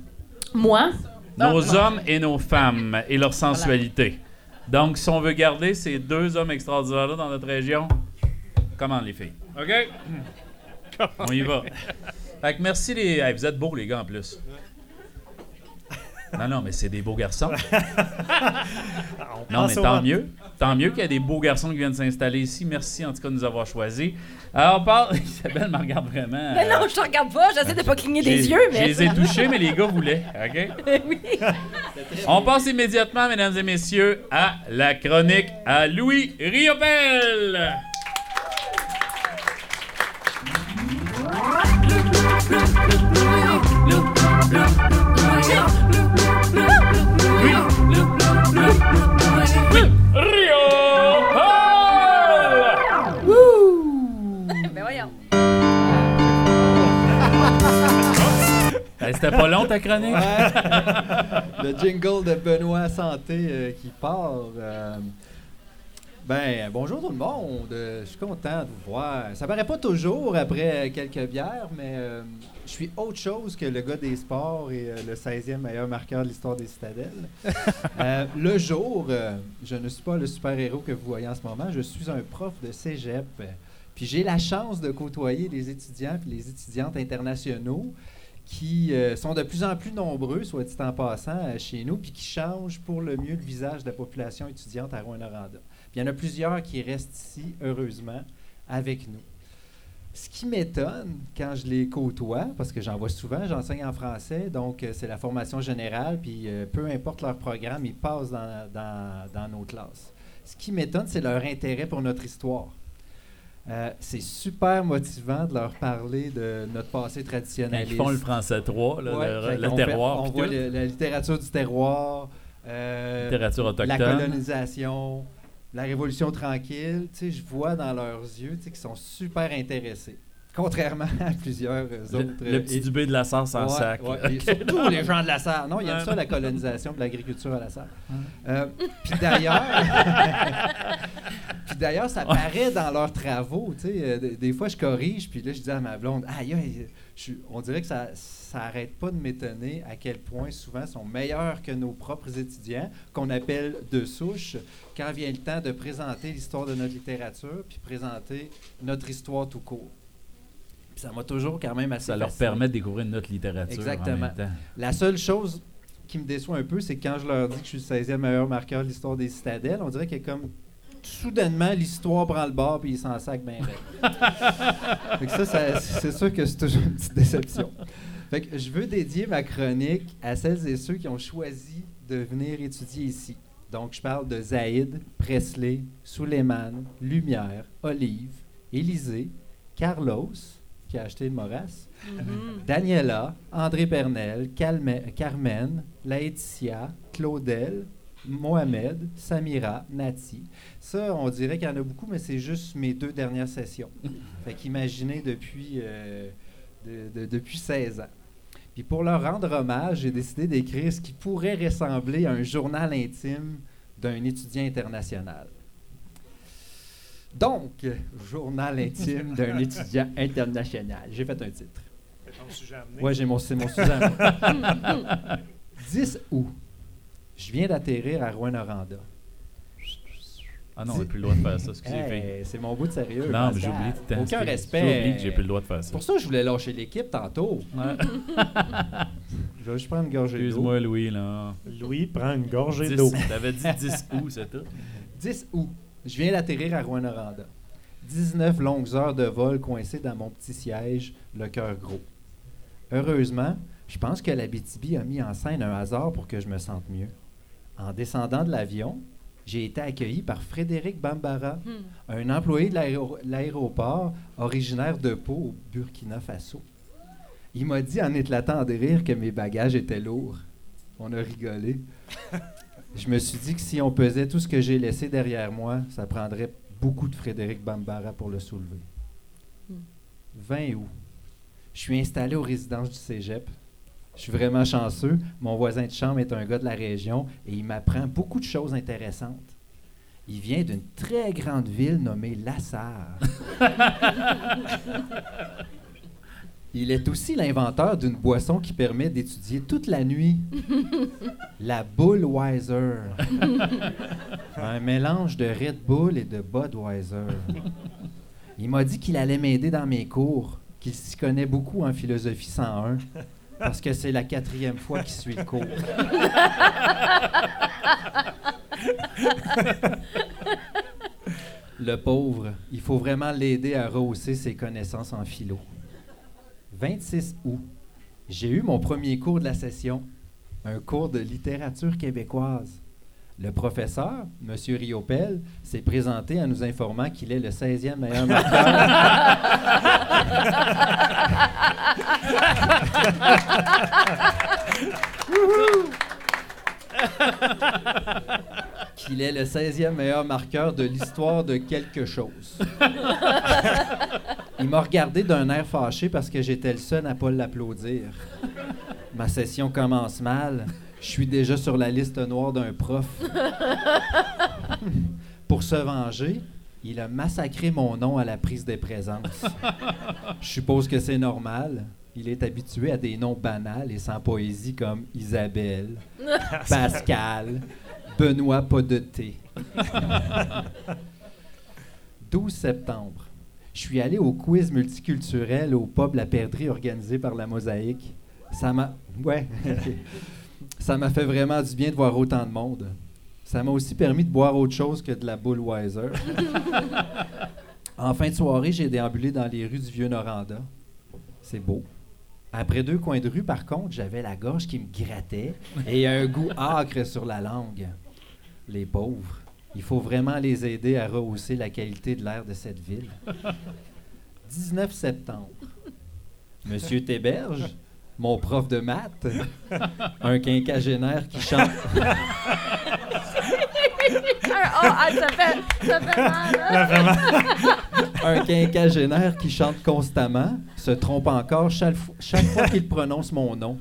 Moi? Nos hommes et nos femmes et leur sensualité. Donc, si on veut garder ces deux hommes extraordinaires-là dans notre région, comment les filles? OK? On y va. Fait que merci les. Hey, vous êtes beaux, les gars, en plus. Non, non, mais c'est des beaux garçons. [LAUGHS] Non, mais tant mieux. Tant mieux qu'il y a des beaux garçons qui viennent s'installer ici. Merci en tout cas de nous avoir choisis. Alors, on parle. [LAUGHS] Isabelle me regarde vraiment. Mais euh, non, je te regarde pas, j'essaie de pas cligner des yeux, mais. Je les ai touchés, mais les gars voulaient. [LAUGHS] OK? oui. On passe immédiatement, mesdames et messieurs, à la chronique à Louis Riopel. C'était pas long ta chronique? le jingle de Benoît Santé euh, qui part. euh, ben, bonjour tout le monde. Euh, je suis content de vous voir. Ça paraît pas toujours après quelques bières, mais euh, je suis autre chose que le gars des sports et euh, le 16e meilleur marqueur de l'histoire des citadelles. [LAUGHS] Euh, le jour, je ne suis pas le super-héros que vous voyez en ce moment. Je suis un prof de cégep. Puis j'ai la chance de côtoyer les étudiants et les étudiantes internationaux qui euh, sont de plus en plus nombreux, soit dit en passant, euh, chez nous, puis qui changent pour le mieux le visage de la population étudiante à Rouen-Noranda. Puis il y en a plusieurs qui restent ici, heureusement, avec nous. Ce qui m'étonne quand je les côtoie, parce que j'en vois souvent, j'enseigne en français, donc euh, c'est la formation générale, puis euh, peu importe leur programme, ils passent dans, dans- dans nos classes. Ce qui m'étonne, c'est leur intérêt pour notre histoire. Euh, c'est super motivant de leur parler de notre passé traditionnel. ils font le français 3, là, Ouais, le, fait- terroir. on voit le- la littérature du terroir, la colonisation, la révolution tranquille. Tu sais, je vois dans leurs yeux tu sais, qu'ils sont super intéressés. Contrairement [LAUGHS] à plusieurs Le, autres. le euh, petit et- dubé de la sarre sans Ouais, sac. ouais, et surtout les gens de la Sarre. Non, il y a ça, la colonisation et l'agriculture à la Sarre. Euh, Puis d'ailleurs, [LAUGHS] puis d'ailleurs, ça paraît dans leurs travaux. euh, des, des fois, je corrige, puis là, je dis à ma blonde, aïe, aïe, je on dirait que ça ça arrête pas de m'étonner à quel point souvent sont meilleurs que nos propres étudiants, qu'on appelle de souche, quand vient le temps de présenter l'histoire de notre littérature, puis présenter notre histoire tout court. Puis ça m'a toujours quand même assez Ça leur fasciné. permet de découvrir notre littérature Exactement. en même temps. La seule chose qui me déçoit un peu, c'est quand je leur dis que je suis le 16e meilleur marqueur de l'histoire des citadelles, on dirait que comme soudainement l'histoire prend le bord puis ils s'en sac bien [LAUGHS] ça, ça- c'est sûr que c'est toujours une petite déception. Fait que je veux dédier ma chronique à celles et ceux qui ont choisi de venir étudier ici. Donc, je parle de Zaïd, Presley, Suleiman, Lumière, Olive, Élisée, Carlos, qui a acheté le Moras, Mhm. Daniela, André Pernel, Calme- Carmen, Laetitia, Claudel, Mohamed, Samira, Nati. Ça, on dirait qu'il y en a beaucoup, mais c'est juste mes deux dernières sessions. [LAUGHS] Fait qu'imaginez depuis, euh, de- de- depuis 16 ans. Puis pour leur rendre hommage, j'ai décidé d'écrire ce qui pourrait ressembler à un journal intime d'un étudiant international. Donc, journal intime [LAUGHS] d'un étudiant international. J'ai fait un titre. Ouais, j'ai mon, c'est mon sujet. à moi. [LAUGHS] 10 août. Je viens d'atterrir à Rouen-Noranda. Ah non, on n'a plus le droit de faire ça. Excusez, Hey, c'est mon bout de sérieux. Non, mais oublié de Aucun respect. J'ai oublié que j'ai plus le droit de faire C'est ça. pour ça que je voulais lâcher l'équipe tantôt. [LAUGHS] Je vais juste prendre une gorgée d'eau. Excuse-moi, Louis, là. Louis prend une gorgée 10 d'eau. T'avais dit 10 août, [LAUGHS] c'est tout? 10 août. Je viens d'atterrir à Rouen-Noranda. 19 longues heures de vol coincées dans mon petit siège, le cœur gros. Heureusement, je pense que la BTB a mis en scène un hasard pour que je me sente mieux. En descendant de l'avion, j'ai été accueilli par Frédéric Bambara, Hmm. un employé de l'aéro- l'aéroport originaire de Pau au Burkina Faso. Il m'a dit en éclatant de rire que mes bagages étaient lourds. On a rigolé. Je me suis dit que si on pesait tout ce que j'ai laissé derrière moi, ça prendrait beaucoup de Frédéric Bambara pour le soulever. Hmm. 20 août. Je suis installé aux résidences du Cégep. Je suis vraiment chanceux. Mon voisin de chambre est un gars de la région et il m'apprend beaucoup de choses intéressantes. Il vient d'une très grande ville nommée Lassar. [LAUGHS] Il est aussi l'inventeur d'une boisson qui permet d'étudier toute la nuit. La Bullweiser. [LAUGHS] Un mélange de Red Bull et de Budweiser. Il m'a dit qu'il allait m'aider dans mes cours, qu'il s'y connaît beaucoup en philosophie 101, parce que c'est la quatrième fois qu'il suit le cours. Le pauvre, il faut vraiment l'aider à rehausser ses connaissances en philo. 26 août, j'ai eu mon premier cours de la session, un cours de littérature québécoise. Le professeur, M. Riopel, s'est présenté en nous informant qu'il est le 16e meilleur marqueur. qu'il est le 16e meilleur marqueur de l'histoire de quelque chose. Il m'a regardé d'un air fâché parce que j'étais le seul à pas l'applaudir. Ma session commence mal. Je suis déjà sur la liste noire d'un prof. [LAUGHS] Pour se venger, il a massacré mon nom à la prise des présences. [LAUGHS] Je suppose que c'est normal. Il est habitué à des noms banals et sans poésie comme Isabelle, [LAUGHS] Pascal, Benoît pas de thé. 12 septembre. Je suis allé au quiz multiculturel au pub La Perdrix organisé par la Mosaïque. Ça m'a. Ouais. Ça m'a fait vraiment du bien de voir autant de monde. Ça m'a aussi permis de boire autre chose que de la Bullweiser. [LAUGHS] en fin de soirée, j'ai déambulé dans les rues du Vieux-Noranda. C'est beau. Après deux coins de rue, par contre, j'avais la gorge qui me grattait et un goût [LAUGHS] âcre sur la langue. Les pauvres. Il faut vraiment les aider à rehausser la qualité de l'air de cette ville. [LAUGHS] 19 septembre. Monsieur Théberge, mon prof de maths, un quinquagénaire qui chante. Ah, ah, ça fait, ça fait mal. hein? [LAUGHS] un quinquagénaire qui chante constamment se trompe encore chaque fois qu'il prononce mon nom.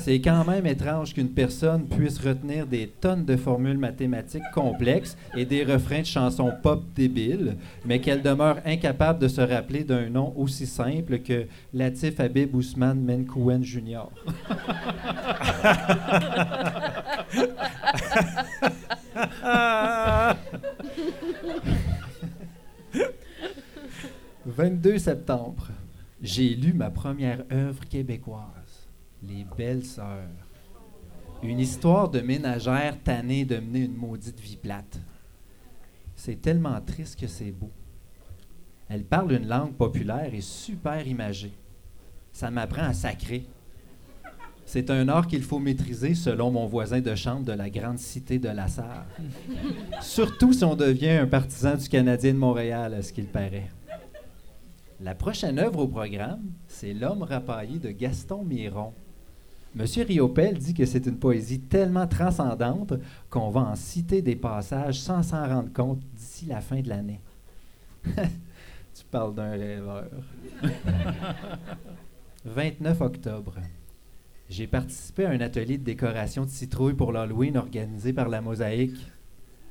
C'est quand même étrange qu'une personne puisse retenir des tonnes de formules mathématiques complexes et des refrains de chansons pop débiles, mais qu'elle demeure incapable de se rappeler d'un nom aussi simple que Latif Habib Ousmane Menkouen Jr. « 22 septembre. J'ai lu ma première œuvre québécoise, Les Belles Sœurs. Une histoire de ménagère tannée de mener une maudite vie plate. C'est tellement triste que c'est beau. Elle parle une langue populaire et super imagée. Ça m'apprend à sacrer. C'est un art qu'il faut maîtriser selon mon voisin de chambre de la grande cité de la Sarre. [LAUGHS] Surtout si on devient un partisan du Canadien de Montréal, à ce qu'il paraît. La prochaine œuvre au programme, c'est L'homme rapaillé de Gaston Miron. Monsieur Riopel dit que c'est une poésie tellement transcendante qu'on va en citer des passages sans s'en rendre compte d'ici la fin de l'année. [LAUGHS] tu parles d'un rêveur. [LAUGHS] 29 octobre. J'ai participé à un atelier de décoration de citrouilles pour l'Halloween organisé par la Mosaïque.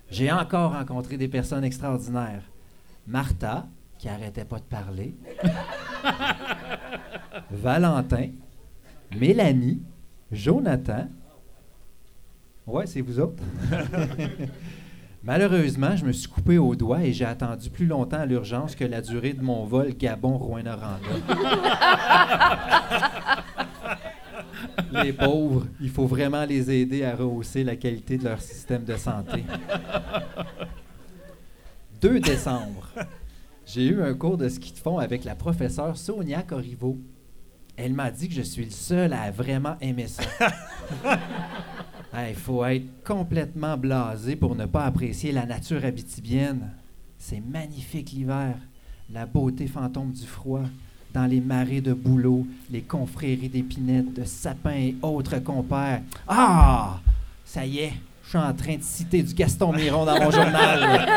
J'ai encore rencontré des personnes extraordinaires. Martha, qui arrêtait pas de parler. [LAUGHS] Valentin. Mélanie. Jonathan. Ouais, c'est vous autres. [LAUGHS] Malheureusement, je me suis coupé au doigt et j'ai attendu plus longtemps à l'urgence que la durée de mon vol Gabon-Rouen-Noranda. [LAUGHS] les pauvres, il faut vraiment les aider à rehausser la qualité de leur système de santé. 2 décembre. J'ai eu un cours de ski de fond avec la professeure Sonia Corriveau. Elle m'a dit que je suis le seul à vraiment aimer ça. [LAUGHS] Il faut être complètement blasé pour ne pas apprécier la nature abitibienne. C'est magnifique l'hiver, la beauté fantôme du froid, dans les marais de bouleaux, les confréries d'épinettes, de sapins et autres compères. Ah! Ça y est, je suis en train de citer du Gaston Miron dans mon journal.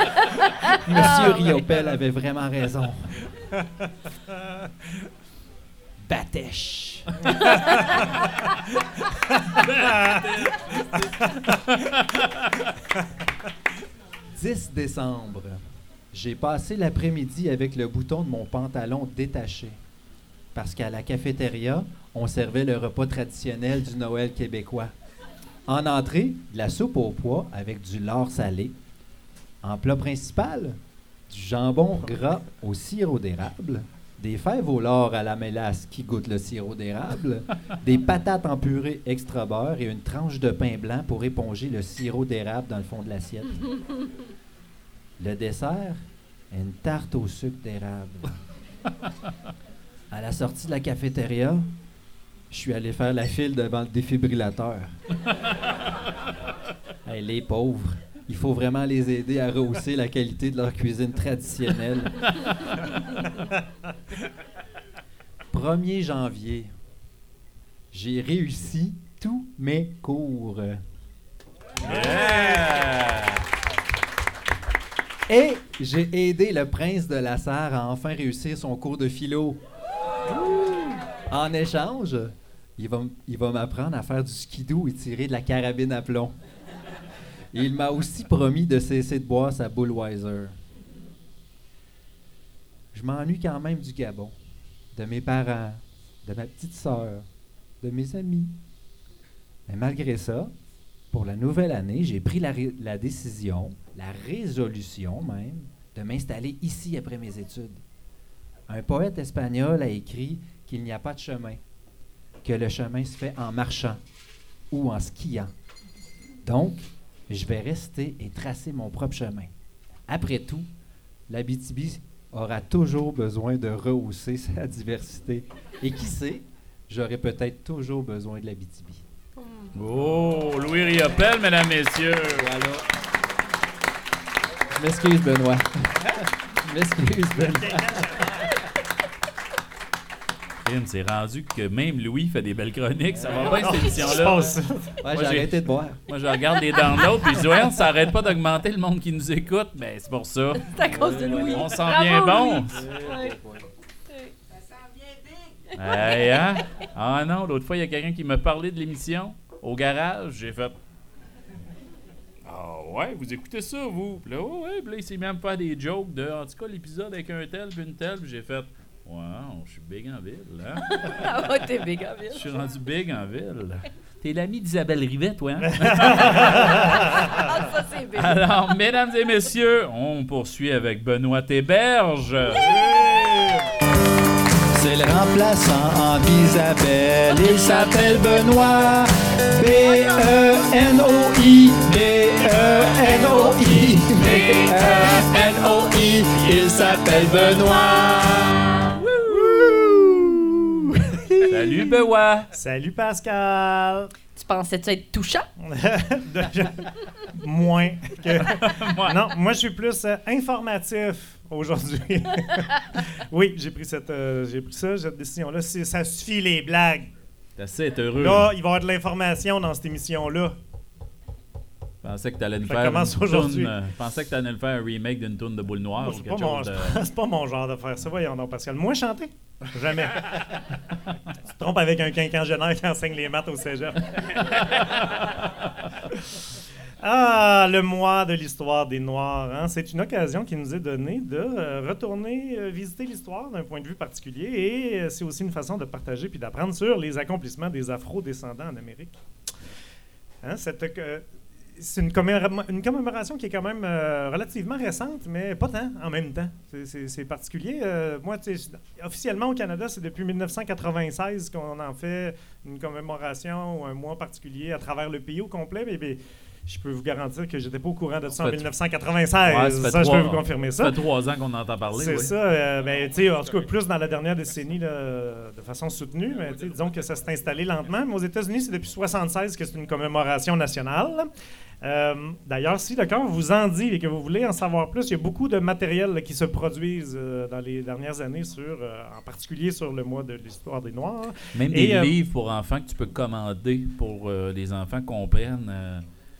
[LAUGHS] Monsieur Riopel avait vraiment raison. [LAUGHS] Batèche. 10 décembre. J'ai passé l'après-midi avec le bouton de mon pantalon détaché. Parce qu'à la cafétéria, on servait le repas traditionnel du Noël québécois. En entrée, de la soupe au pois avec du lard salé. En plat principal, du jambon gras au sirop d'érable, des fèves au lard à la mélasse qui goûtent le sirop d'érable, [LAUGHS] des patates en purée extra beurre et une tranche de pain blanc pour éponger le sirop d'érable dans le fond de l'assiette. [LAUGHS] Le dessert, une tarte au sucre d'érable. [LAUGHS] À la sortie de la cafétéria, je suis allé faire la file devant le défibrillateur. Hey, les pauvres, il faut vraiment les aider à rehausser la qualité de leur cuisine traditionnelle. 1er janvier, j'ai réussi tous mes cours. Et j'ai aidé le prince de la Sarre à enfin réussir son cours de philo. En échange, il va, il va m'apprendre à faire du skidoo et tirer de la carabine à plomb. Il m'a aussi promis de cesser de boire sa Bullweiser. Je m'ennuie quand même du Gabon, de mes parents, de ma petite sœur, de mes amis. Mais malgré ça, pour la nouvelle année, j'ai pris la, la décision, la résolution même, de m'installer ici après mes études. Un poète espagnol a écrit qu'il n'y a pas de chemin, que le chemin se fait en marchant ou en skiant. Donc, je vais rester et tracer mon propre chemin. Après tout, l'Abitibi aura toujours besoin de rehausser [LAUGHS] sa diversité. Et qui sait, j'aurai peut-être toujours besoin de l'Abitibi. Oh, Louis Riopel, mesdames, messieurs. Voilà. Je m'excuse, Benoît. [LAUGHS] Je m'excuse, Benoît. Crime, C'est rendu que même Louis fait des belles chroniques. Ça va bien, cette émission-là. Ouais, Moi, j'ai arrêté de boire. Moi, je regarde les downloads puis je dis, ouais, ça arrête pas d'augmenter le monde qui nous écoute. Mais c'est pour ça. [LAUGHS] C'est à cause de Louis. On s'en vient bon. Hey, hein? Ah non, l'autre fois, il y a quelqu'un qui m'a parlé de l'émission au garage. J'ai fait. Ah ouais, vous écoutez ça, vous? Puis là, ouais, ouais. Puis là, il s'est mis à me faire des jokes de, en tout cas, l'épisode avec un tel puis une telle. Puis j'ai fait, wow, je suis big en ville, hein? Ah [LAUGHS] ouais, t'es big en ville. Je suis rendu big en ville. T'es l'ami d'Isabelle Rivet, toi, hein? Ah, ça, c'est big. Alors, mesdames et messieurs, on poursuit avec Benoît Héberge. C'est le remplaçant d'Isabelle. Il s'appelle Benoît. E B-E-N-O-I. B-E-N-O-I. B-E-N-O-I. Il s'appelle Benoît. Salut Bewa. Salut, Pascal. Tu pensais-tu être touchant? [LAUGHS] De- je- Moins que. [LAUGHS] Non, moi, je suis plus euh, informatif aujourd'hui. [LAUGHS] oui, j'ai pris, cette, euh, j'ai pris ça, cette décision-là. C'est- Ça suffit, les blagues. T'as assez être heureux. Là, il va y avoir de l'information dans cette émission-là. Je pensais que t'allais nous Ça faire commence une aujourd'hui. euh, Je pensais que t'allais nous faire un remake d'une tourne de boule noire ou quelque pas, mon- chose de... [LAUGHS] c'est pas mon genre de faire ça. Voyons donc, Pascal. Moi, chanter? Jamais. [LAUGHS] tu te trompes avec un quinquagénaire qui enseigne les maths au cégep. [LAUGHS] ah, le mois de l'histoire des Noirs. hein. C'est une occasion qui nous est donnée de euh, retourner euh, visiter l'histoire d'un point de vue particulier et euh, c'est aussi une façon de partager puis d'apprendre sur les accomplissements des Afro-descendants en Amérique. Hein, cette, c'est une, commémora- une commémoration qui est quand même euh, relativement récente, mais pas tant en même temps. C'est- particulier. Euh, moi, officiellement au Canada, c'est depuis 1996 qu'on en fait une commémoration ou un mois particulier à travers le pays au complet. Mais je peux vous garantir que j'étais pas au courant de ça en Ça fait- 1996. Ouais, ça, je peux vous confirmer ça. Ça fait trois ans qu'on entend parler. C'est oui. ça. euh, ben, tu sais, en tout cas, plus dans la dernière décennie, là, de façon soutenue. Mais, disons que ça s'est installé lentement. Mais aux États-Unis, c'est depuis 76 que c'est une commémoration nationale. Euh, D'ailleurs, si le cœur vous en dit et que vous voulez en savoir plus, il y a beaucoup de matériel là, qui se produisent euh, dans les dernières années, sur, euh, en particulier sur le mois de l'histoire des Noirs. Même Et, des livres pour enfants que tu peux commander pour les enfants comprennent.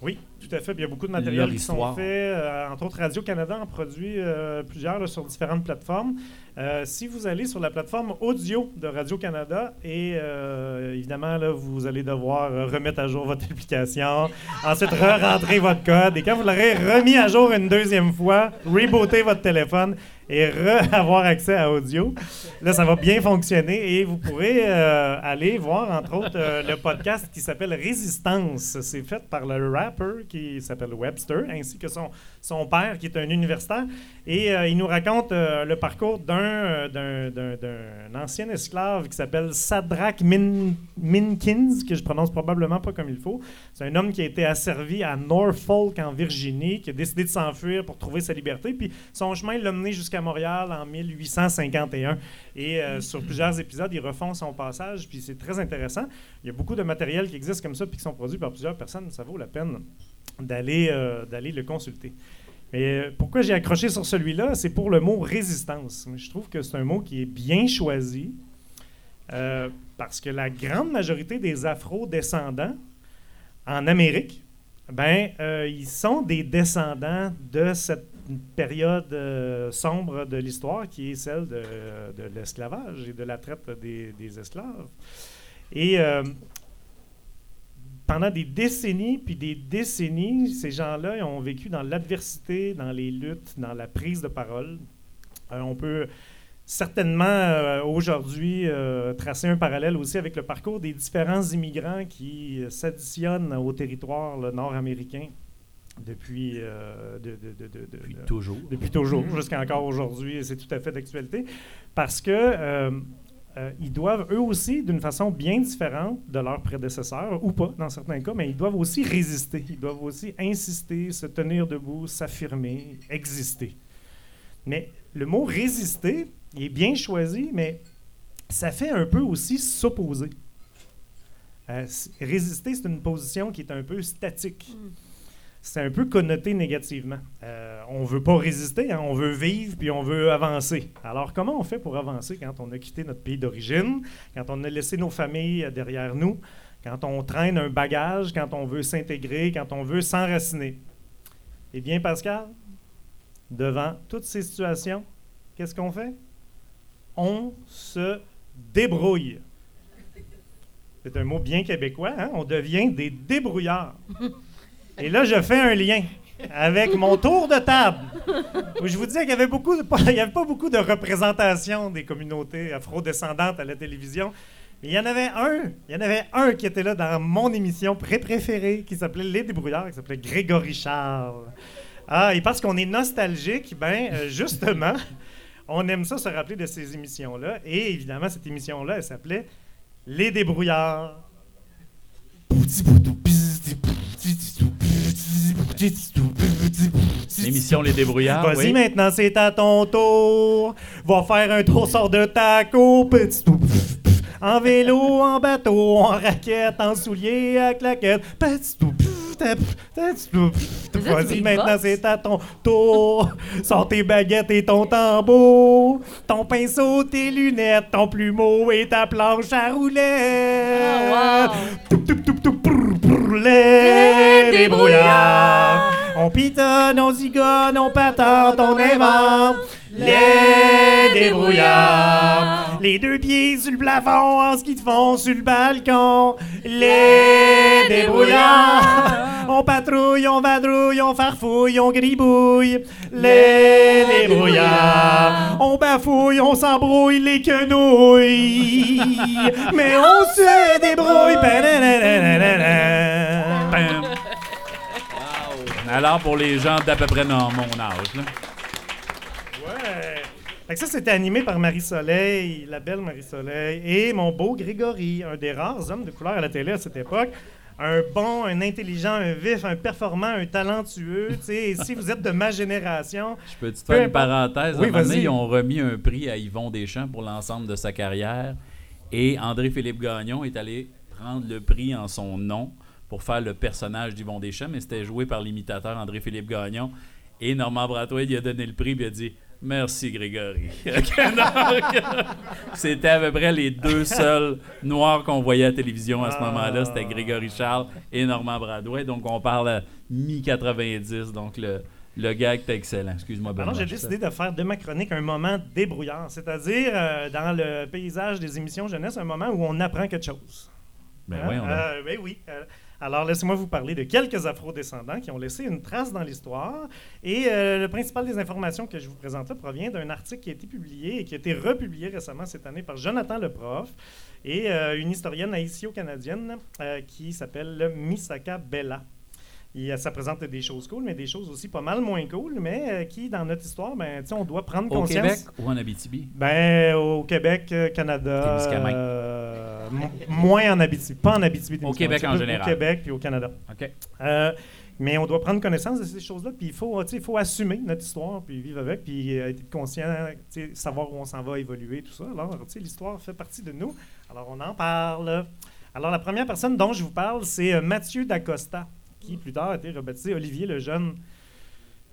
Oui, tout à fait. Puis Il y a beaucoup de matériel qui sont faits. euh, entre autres, Radio-Canada en produit euh, plusieurs là, sur différentes plateformes. Euh, si vous allez sur la plateforme audio de Radio-Canada, et euh, évidemment, là, vous allez devoir remettre à jour votre application, [LAUGHS] ensuite re-rentrer votre code, et quand vous l'aurez remis à jour une deuxième fois, rebooter votre téléphone et re-avoir [LAUGHS] accès à audio, là, ça va bien fonctionner et vous pourrez euh, aller voir, entre autres, euh, le podcast qui s'appelle Résistance. C'est fait par le rapper qui s'appelle Webster, ainsi que son, son père, qui est un universitaire. Et euh, il nous raconte le parcours d'un, d'un, d'un- d'un ancien esclave qui s'appelle Sadrak Min, Minkins, que je prononce probablement pas comme il faut. C'est un homme qui a été asservi à Norfolk, en Virginie, qui a décidé de s'enfuir pour trouver sa liberté. Puis son chemin l'a mené jusqu'à Montréal en 1851. Et euh, sur plusieurs épisodes, ils refont son passage. Puis c'est très intéressant. Il y a beaucoup de matériel qui existe comme ça, puis qui sont produits par plusieurs personnes. Ça vaut la peine d'aller, euh, le consulter. Mais euh, pourquoi j'ai accroché sur celui-là, c'est pour le mot résistance. Je trouve que c'est un mot qui est bien choisi euh, parce que la grande majorité des Afro-descendants en Amérique, ben, euh, ils sont des descendants de cette période euh, sombre de l'histoire qui est celle de, l'esclavage et de la traite des, esclaves. Et euh, pendant des décennies, puis des décennies, ces gens-là ont vécu dans l'adversité, dans les luttes, dans la prise de parole. Euh, on peut certainement aujourd'hui tracer un parallèle aussi avec le parcours des différents immigrants qui s'additionnent au territoire nord-américain depuis, euh, de- de- de- de- de- Depuis de- toujours. depuis toujours, jusqu'à encore aujourd'hui, c'est tout à fait d'actualité, parce que euh, euh, ils doivent eux aussi, d'une façon bien différente de leurs prédécesseurs, ou pas dans certains cas, mais ils doivent aussi résister, ils doivent aussi insister, se tenir debout, s'affirmer, exister. Mais le mot résister, il est bien choisi, mais ça fait un peu aussi s'opposer. Euh, résister, c'est une position qui est un peu statique. C'est un peu connoté négativement. Euh, on veut pas résister, hein, on veut vivre puis on veut avancer. Alors, comment on fait pour avancer quand on a quitté notre pays d'origine, quand on a laissé nos familles euh, derrière nous, quand on traîne un bagage, quand on veut s'intégrer, quand on veut s'enraciner? Eh bien, Pascal, devant toutes ces situations, qu'est-ce qu'on fait? On se débrouille. C'est un mot bien québécois, hein? On devient des débrouillards. [LAUGHS] Et là, je fais un lien avec mon tour de table. Où je vous disais qu'il n'y avait, [LAUGHS] avait pas beaucoup de représentation des communautés afro-descendantes à la télévision. Il y en avait un, il y en avait un qui était là dans mon émission pré préférée, qui s'appelait Les Débrouillards, qui s'appelait Grégory Charles. Ah, et parce qu'on est nostalgique, ben euh, justement, [LAUGHS] on aime ça se rappeler de ces émissions-là. Et évidemment, cette émission-là, elle s'appelait Les Débrouillards. L'émission Les Débrouillards. Vas-y oui. maintenant, c'est à ton tour. Va faire un tour, sort de taco. Petit tout. En vélo, en bateau, en raquette, en souliers à pff. Mais ça, Vas-y, maintenant c'est à ton tour. Sors tes baguettes et ton tambour. Ton pinceau, tes lunettes, ton plumeau et ta planche à roulettes. Ah, wow. Les débrouillards. On pitonne, on zigonne, on patente, on invente. Les débrouillards. Les deux pieds sur le plafond en ski de fond sur le balcon. Les débrouillards. On patrouille, on vadrouille, on farfouille, on gribouille. Les débrouillards. On bafouille, on s'embrouille les quenouilles. [LAUGHS] Mais on se débrouille. Alors, pour les gens d'à peu près dans mon âge, là. Ouais. Fait que ça, c'était animé par Marie-Soleil, la belle Marie-Soleil, et mon beau Grégory, un des rares hommes de couleur à la télé à cette époque. Un bon, un intelligent, un vif, un performant, un talentueux. Et si vous êtes de ma génération, Je peux te Peu faire une parenthèse? Oui, un. Ils ont remis un prix à Yvon Deschamps pour l'ensemble de sa carrière. Et André-Philippe Gagnon est allé prendre le prix en son nom pour faire le personnage d'Yvon Deschamps, mais c'était joué par l'imitateur André-Philippe Gagnon. Et Normand Bratois, il a donné le prix et il a dit Merci Grégory. [LAUGHS] C'était à peu près les deux seuls noirs qu'on voyait à la télévision à ce Ah. moment-là. C'était Grégory Charles et Normand Bradouet. Donc on parle à mi-90. Donc le, le gag était excellent. Excuse-moi, Alors, j'ai décidé de faire de ma chronique un moment débrouillard, c'est-à-dire euh, dans le paysage des émissions jeunesse, un moment où on apprend quelque chose. Ben Hein? voyons donc. Euh, ben oui. Euh, alors, laissez-moi vous parler de quelques afro-descendants qui ont laissé une trace dans l'histoire. Et euh, le principal des informations que je vous présente provient d'un article qui a été publié et qui a été republié récemment cette année par Jonathan Leprof et euh, une historienne haïtio-canadienne euh, qui s'appelle Misaka Bella. Euh, ça présente des choses cool, mais des choses aussi pas mal moins cool, mais euh, qui, dans notre histoire, ben, on doit prendre Au conscience. Québec ou en Abitibi? Ben, au Québec, euh, Canada. Euh, mo- moins en Abitibi. Pas en Abitibi. Au Québec en général. Au Québec puis au Canada. OK. Euh, mais on doit prendre connaissance de ces choses-là, puis il faut, il faut assumer notre histoire, puis vivre avec, puis être conscient, savoir où on s'en va évoluer, tout ça. Alors, l'histoire fait partie de nous. Alors, on en parle. Alors, la première personne dont je vous parle, c'est Mathieu Dacosta, qui plus tard a été rebaptisé Olivier le Jeune.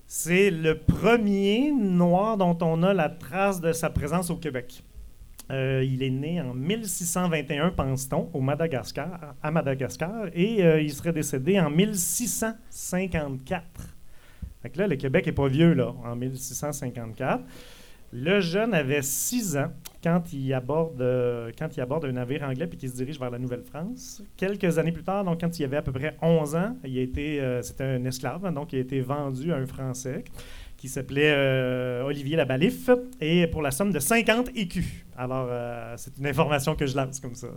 C'est le premier noir dont on a la trace de sa présence au Québec. Euh, il est né en 1621, pense-t-on, Madagascar, à Madagascar, et euh, il serait décédé en 1654. Fait que là, le Québec n'est pas vieux, là, en 1654. Le jeune avait 6 ans quand il aborde, euh, quand il aborde un navire anglais puis qu'il se dirige vers la Nouvelle-France. Quelques années plus tard, donc quand il avait à peu près 11 ans, il a été, euh, c'était un esclave, hein, donc il a été vendu à un Français qui s'appelait euh, Olivier Labalif, et pour la somme de 50 écus. Alors, euh, c'est une information que je lance comme ça.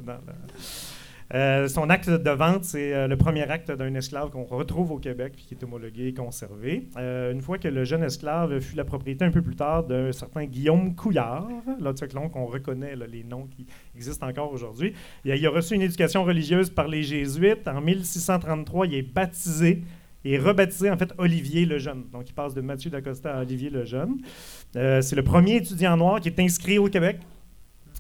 Euh, son acte de vente, c'est euh, le premier acte d'un esclave qu'on retrouve au Québec, puis qui est homologué et conservé. Euh, une fois que le jeune esclave fut la propriété un peu plus tard d'un certain Guillaume Couillard, long qu'on reconnaît les noms qui existent encore aujourd'hui, il a, reçu une éducation religieuse par les Jésuites. En 1633, il est baptisé et rebaptisé en fait Olivier le Jeune. Donc il passe de Mathieu d'Acosta à Olivier le Jeune. C'est le premier étudiant noir qui est inscrit au Québec.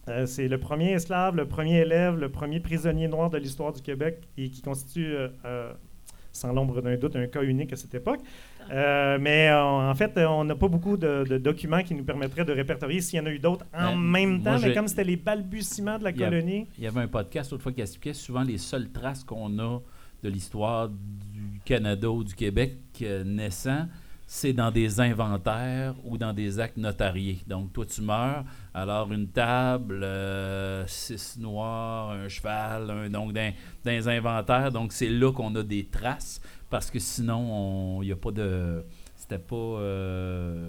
Euh, c'est le premier esclave, le premier élève, le premier prisonnier noir de l'histoire du Québec et qui constitue, euh, euh, sans l'ombre d'un doute, un cas unique à cette époque. Euh, mais en fait, on n'a pas beaucoup de, de documents qui nous permettraient de répertorier s'il y en a eu d'autres en Ben, même moi, temps, mais comme c'était les balbutiements de la Il y a- colonie. Il y avait un podcast autrefois qui expliquait souvent les seules traces qu'on a de l'histoire du Canada ou du Québec naissant, c'est dans des inventaires ou dans des actes notariés. Donc, toi, tu meurs, alors une table, euh, six noirs, un cheval, donc dans, dans les inventaires. Donc, c'est là qu'on a des traces, parce que sinon, il n'y a pas de... Euh,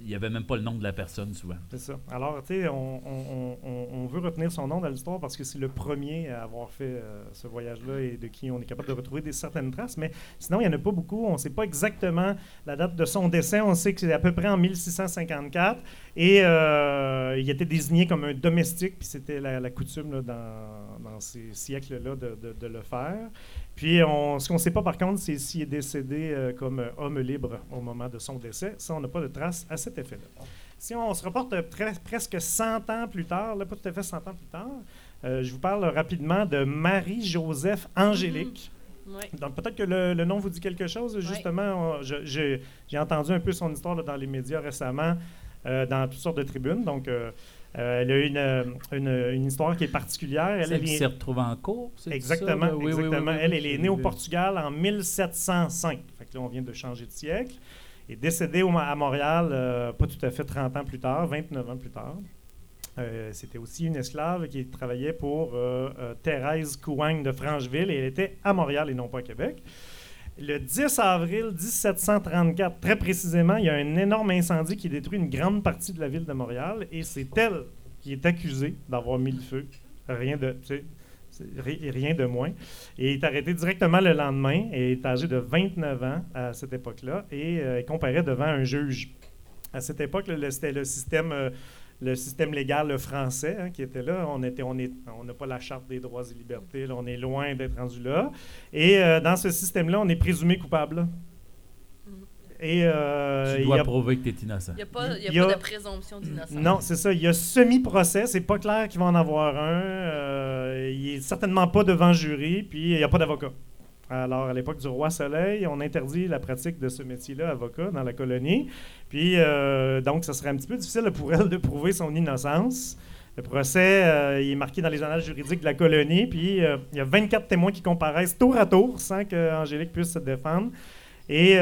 Il n'y avait même pas le nom de la personne, souvent. C'est ça. Alors, tu sais, on, veut retenir son nom dans l'histoire parce que c'est le premier à avoir fait euh, ce voyage-là et de qui on est capable de retrouver des certaines traces. Mais sinon, il n'y en a pas beaucoup. On ne sait pas exactement la date de son décès. On sait que c'est à peu près en 1654. Et euh, il était désigné comme un domestique, puis c'était la, coutume là, dans, dans ces siècles-là de le faire. Puis, on, ce qu'on ne sait pas par contre, c'est s'il est décédé euh, comme euh, homme libre au moment de son décès. Ça, on n'a pas de traces à cet effet-là. Si on se reporte euh, presque 100 ans plus tard, là, pas tout à fait 100 ans plus tard, Euh, je vous parle rapidement de Marie-Joseph Angélique. Oui. Donc, peut-être que le, le nom vous dit quelque chose. Justement, j'ai j'ai entendu un peu son histoire là, dans les médias récemment, euh, dans toutes sortes de tribunes. Donc, euh, elle a une, euh, une, une histoire qui est particulière. Elle, s'est retrouvée en cours, c'est Exactement, ça, là? Oui, oui, oui, exactement. oui, elle, est née au. Portugal en 1705. Fait que là, on vient de changer de siècle. Et décédée au- à Montréal, euh, pas tout à fait 30 ans plus tard, 29 ans plus tard. Euh, C'était aussi une esclave qui travaillait pour Thérèse Couagne de Francheville et elle était à Montréal et non pas à Québec. Le 10 avril 1734, très précisément, il y a un énorme incendie qui détruit une grande partie de la ville de Montréal et c'est elle qui est accusée d'avoir mis le feu. Rien de, rien de moins. Et est arrêté directement le lendemain et est âgé de 29 ans à cette époque-là et euh, est devant un juge. À cette époque, c'était le système, euh, le système légal français hein, qui était là. On était, on est, on n'a pas la charte des droits et libertés. là. on est loin d'être rendu là. Et euh, dans ce système-là, on est présumé coupable. Et euh, Tu il dois y a- prouver que tu es innocent. Il n'y a, pas, il y a Il y a- pas de présomption d'innocence. non, c'est ça. Il y a semi-procès. C'est pas clair qu'il va en avoir un. Euh, il est certainement pas devant jury. Puis il n'y a pas d'avocat. Alors, à l'époque du roi Soleil, on interdit la pratique de ce métier-là, avocat, dans la colonie. Puis, euh, donc, ça serait un petit peu difficile pour elle de prouver son innocence. Le procès, euh, il est marqué dans les annales juridiques de la colonie. Puis, euh, il y a 24 témoins qui comparaissent tour à tour sans qu'Angélique puisse se défendre. Et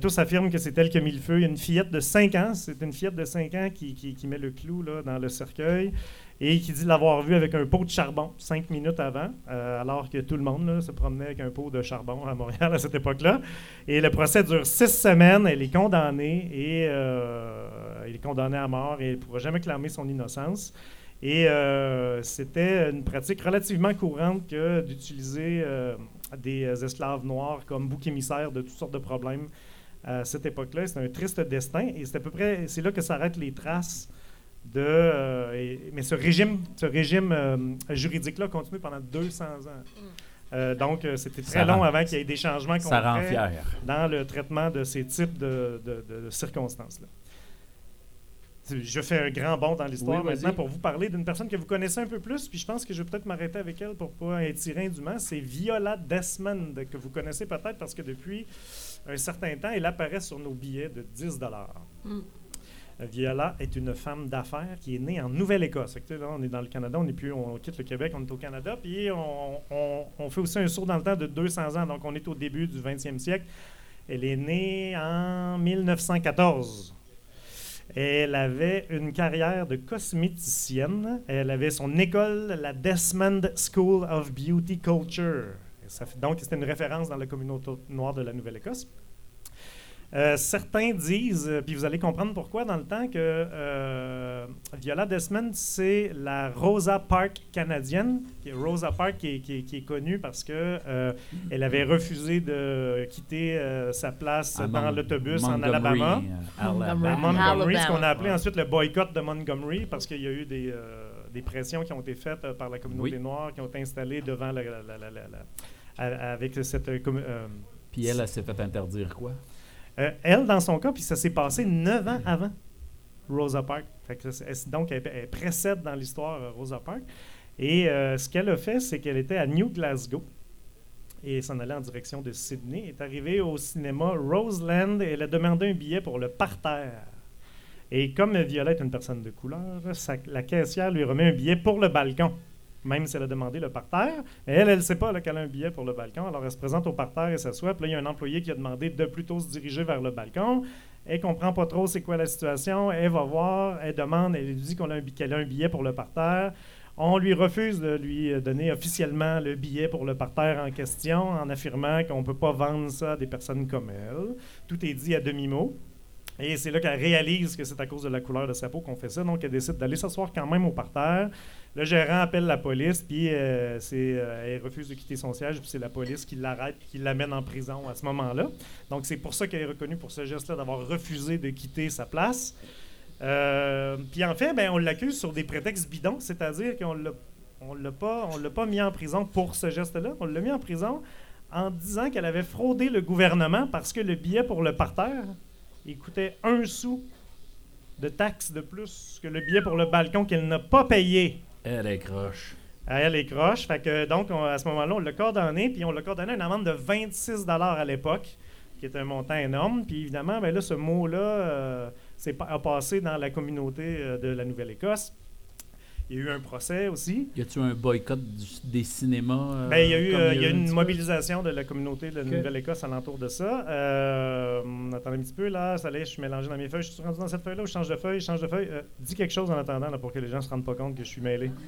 tous affirment que c'est elle qui a mis le feu. Il y a une fillette de 5 ans, c'est une fillette de 5 ans qui, qui- qui met le clou là, dans le cercueil et qui dit l'avoir vu avec un pot de charbon 5 minutes avant, euh, alors que tout le monde se promenait avec un pot de charbon à Montréal à cette époque-là. Et le procès dure 6 semaines, elle est condamnée et euh, elle est condamnée à mort et elle ne pourra jamais clamer son innocence. Et euh, c'était une pratique relativement courante que d'utiliser des esclaves noirs comme bouc émissaire de toutes sortes de problèmes à cette époque-là. C'est un triste destin et c'est à peu près c'est là que s'arrêtent les traces de. euh, et- mais ce régime, ce régime euh, juridique-là continue pendant 200 ans. Euh, donc, euh, c'était très Ça long rend- avant qu'il y ait des changements fier. dans le traitement de ces types de, de- de- de circonstances-là. Je fais un grand bond dans l'histoire Oui, maintenant pour vous parler d'une personne que vous connaissez un peu plus, puis je pense que je vais peut-être m'arrêter avec elle pour pas étirer indûment. C'est Viola Desmond, que vous connaissez peut-être parce que depuis un certain temps, elle apparaît sur nos billets de 10 Mm. Viola est une femme d'affaires qui est née en Nouvelle-Écosse. On est dans le Canada, on, est plus, on quitte le Québec, on est au Canada. Puis on, fait aussi un saut dans le temps de 200 ans. Donc on est au début du 20e siècle. Elle est née en 1914. Elle avait une carrière de cosméticienne. Elle avait son école, la Desmond School of Beauty Culture. Donc, c'était une référence dans la communauté noire de la Nouvelle-Écosse. Euh, certains disent, euh, puis vous allez comprendre pourquoi dans le temps, que euh, Viola Desmond, c'est la Rosa Parks canadienne. Qui est Rosa Parks qui est, qui est- qui est connue parce que euh, elle avait refusé de quitter euh, sa place À dans l'autobus en Montgomery, Alabama. Alabama. À Montgomery, ce qu'on a appelé ensuite le boycott de Montgomery, parce qu'il y a eu des, euh, des pressions qui ont été faites par la communauté Oui. noire, qui ont été installées devant la, la- la- la- la- la- à- avec cette Puis elle, elle s'est fait interdire quoi? Euh, elle, dans son cas, puis ça s'est passé neuf ans avant Rosa Parks. Donc, elle, précède dans l'histoire euh, Rosa Parks. Et euh, ce qu'elle a fait, c'est qu'elle était à New Glasgow et s'en allait en direction de Sydney. Elle est arrivée au cinéma Roseland et elle a demandé un billet pour le parterre. Et comme Viola est une personne de couleur, la caissière lui remet un billet pour le balcon, même si elle a demandé le parterre. Elle, elle ne sait pas qu'elle a un billet pour le balcon. Alors elle se présente au parterre et s'assoit. Puis là, il y a un employé qui a demandé de plutôt se diriger vers le balcon. Elle comprend pas trop c'est quoi la situation. Elle va voir, elle demande, elle lui dit a qu'elle a un billet pour le parterre. On lui refuse de lui donner officiellement le billet pour le parterre en question en affirmant qu'on ne peut pas vendre ça à des personnes comme elle. Tout est dit à demi-mot. Et c'est là qu'elle réalise que c'est à cause de la couleur de sa peau qu'on fait ça. Donc, elle décide d'aller s'asseoir quand même au parterre. Le gérant appelle la police, puis euh, euh, elle refuse de quitter son siège, puis c'est la police qui l'arrête, qui l'amène en prison à ce moment-là. Donc, c'est pour ça qu'elle est reconnue pour ce geste-là, d'avoir refusé de quitter sa place. Euh, puis en fait, ben, on l'accuse sur des prétextes bidons, c'est-à-dire qu'on l'a, on l'a pas, l'a pas mis en prison pour ce geste-là. On l'a mis en prison en disant qu'elle avait fraudé le gouvernement parce que le billet pour le parterre, il coûtait un sou de taxes de plus que le billet pour le balcon qu'elle n'a pas payé. Elle est croche. Derrière les croches. Fait que, donc, on- à ce moment-là, on l'a coordonné, puis on l'a coordonné une amende de 26 à l'époque, qui est un montant énorme. Puis évidemment, ben là, ce mot-là euh, a passé dans la communauté euh, de la Nouvelle-Écosse. Il y a eu un procès aussi. Y a-tu un boycott du- des cinémas? euh, Ben, il y a eu euh, il y a un une mobilisation de la communauté de la. Nouvelle-Écosse alentour de ça. Euh, attendez un petit peu, là. Ça allait, je suis mélangé dans mes feuilles. Je suis rendu dans cette feuille-là ou je change de feuille? Je change de feuille. Euh, dis quelque chose en attendant là, pour que les gens se rendent pas compte que je suis mêlé. [LAUGHS]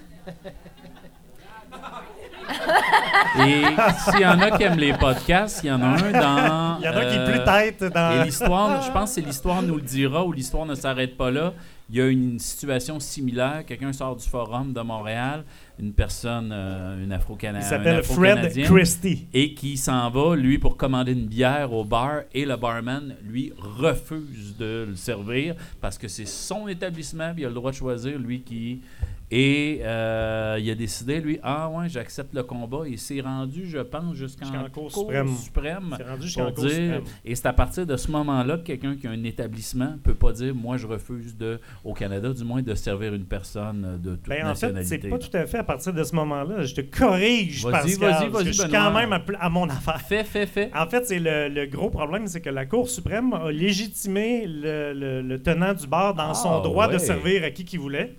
Et s'il y en a qui aiment les podcasts, il y en a un dans. [LAUGHS] Il y en a qui est euh, plus tête dans- Et l'histoire, je pense que c'est l'histoire nous le dira ou l'histoire ne s'arrête pas là. Il y a une situation similaire. Quelqu'un sort du forum de Montréal, une personne, euh, une Il afro-canadienne. s'appelle Fred Christie. Et qui s'en va, lui, pour commander une bière au bar. Et le barman, lui, refuse de le servir parce que c'est son établissement. puis Il a le droit de choisir, lui, qui. Et euh, il a décidé, lui, ah ouais, j'accepte le combat. Et c'est rendu, je pense, jusqu'en Jusqu'en Cour suprême. suprême rendu jusqu'en pour Cour dire- suprême. Et c'est à partir de ce moment-là que quelqu'un qui a un établissement peut pas dire, moi, je refuse de, au Canada, du moins, de servir une personne de toute Ben, en fait, nationalité. c'est pas tout à fait à partir de ce moment-là. Je te corrige, Pascal, parce que je suis quand même à, mon affaire. Fais, fais, fais. En fait, c'est le, le gros problème, c'est que la Cour suprême a légitimé le, le- le tenant du bar dans Ah, son droit de servir à qui qu'il voulait.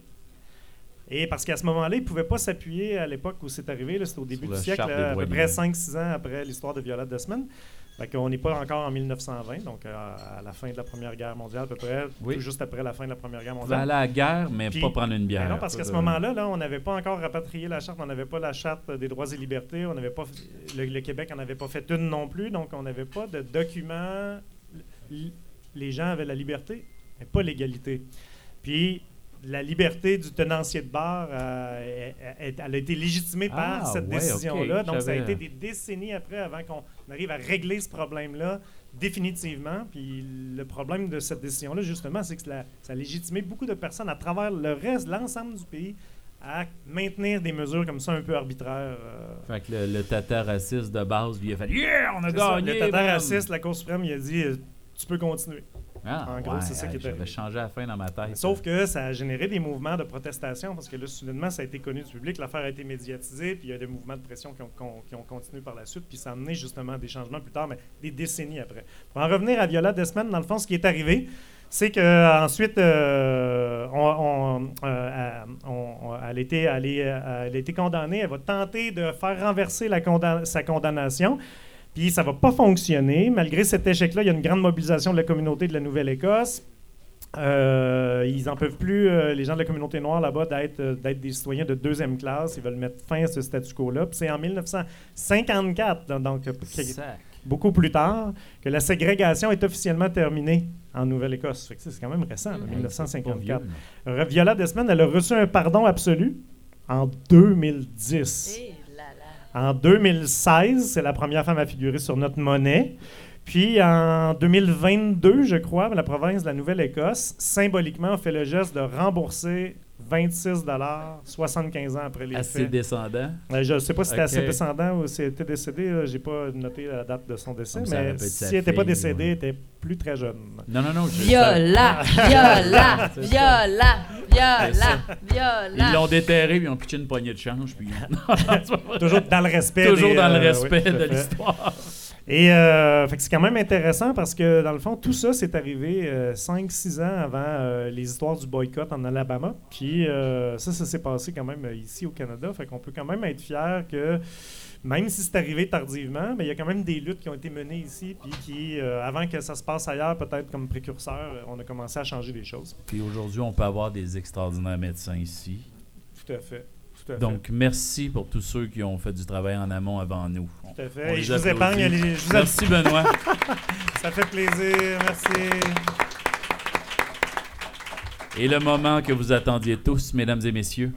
Et parce qu'à ce moment-là, il ne pouvait pas s'appuyer à l'époque où c'est arrivé, c'était au début Sur du siècle, là, à peu près l'homme. 5-6 ans après l'histoire de Violette Desmond. Fait qu'on n'est pas encore en 1920, donc euh, à la fin de la Première Guerre mondiale, à peu près, Oui. tout juste après la fin de la Première Guerre mondiale. aller à la guerre, mais Puis- pas prendre une bière. Ben non, parce qu'à ce ça- moment-là, là, on n'avait pas encore rapatrié la charte, on n'avait pas la charte des droits et libertés, on n'avait pas le, le Québec n'en avait pas fait une non plus, donc on n'avait pas de document. L- Les gens avaient la liberté, mais pas l'égalité. Puis la liberté du tenancier de bar, euh, elle, elle a été légitimée par Ah, cette ouais, décision-là. Donc ça a été des décennies après avant qu'on arrive à régler ce problème-là définitivement. Puis le problème de cette décision-là, justement, c'est que ça, ça a légitimé beaucoup de personnes à travers le reste, l'ensemble du pays, à maintenir des mesures comme ça un peu arbitraires. euh. Fait que le, le tata raciste de base, lui, il a fait Yeah, on a ça, gagné! Le tata raciste, la Cour suprême, il a dit euh, tu peux continuer. Ah, en gros, ouais, c'est ça qui est arrivé. changé à la fin dans ma tête. Sauf que ça a généré des mouvements de protestation parce que là, soudainement, ça a été connu du public, l'affaire a été médiatisée, puis il y a des mouvements de pression qui ont, con- qui ont continué par la suite, puis ça a amené justement à des changements plus tard, mais des décennies après. Pour en revenir à Viola Desmond, dans le fond, ce qui est arrivé, c'est qu'ensuite, on, on, euh, on- on- elle, a été, elle, est, euh, elle a été condamnée, elle va tenter de faire renverser la sa condamnation. Puis ça va pas fonctionner. Malgré cet échec-là, il y a une grande mobilisation de la communauté de la Nouvelle-Écosse. Euh, ils n'en peuvent plus, euh, les gens de la communauté noire là-bas, d'être euh, d'être des citoyens de deuxième classe. Ils veulent mettre fin à ce statu quo-là. Puis c'est en 1954, donc- beaucoup plus tard, que la ségrégation est officiellement terminée en Nouvelle-Écosse. Fait que ça, C'est quand même récent, là, Hey, 1954. c'est pas vieux, Viola Desmond, elle a reçu un pardon absolu en 2010. Eh là là. En 2016, c'est la première femme à figurer sur notre monnaie. Puis en 2022, je crois, la province de la Nouvelle-Écosse, symboliquement, a fait le geste de rembourser 26 75 ans après les À ses faits. descendants. Euh, je ne sais pas si c'était à ses descendants ou si elle était décédée. Je n'ai pas noté la date de son décès, Comme mais peut être sa si elle n'était pas décédée, ouais. elle était plus très jeune. Non, non, non. je- Viola, viola, [LAUGHS] viola, viola, ça. Ils viola. l'ont déterré, puis ils ont pitché une poignée de change. Puis... Non, [LAUGHS] non. [LAUGHS] Toujours dans le respect. Toujours des, dans le euh, respect oui, de l'histoire. Et euh, fait que c'est quand même intéressant parce que, dans le fond, tout ça, c'est arrivé 5-6 ans avant euh, les histoires du boycott en Alabama. Puis euh, ça, ça s'est passé quand même euh, ici au Canada. Fait qu'on peut quand même être fier que, même si c'est arrivé tardivement, mais il y a quand même des luttes qui ont été menées ici. Puis qui, euh, avant que ça se passe ailleurs, peut-être comme précurseur, euh, on a commencé à changer des choses. Puis aujourd'hui, on peut avoir des extraordinaires médecins ici. Tout à fait. Tout à fait. Donc, merci pour tous ceux qui ont fait du travail en amont avant nous. Tout à fait. Et je vous épargne. les- je vous Merci, Benoît. [LAUGHS] Ça fait plaisir. Merci. Et le moment que vous attendiez tous, mesdames et messieurs,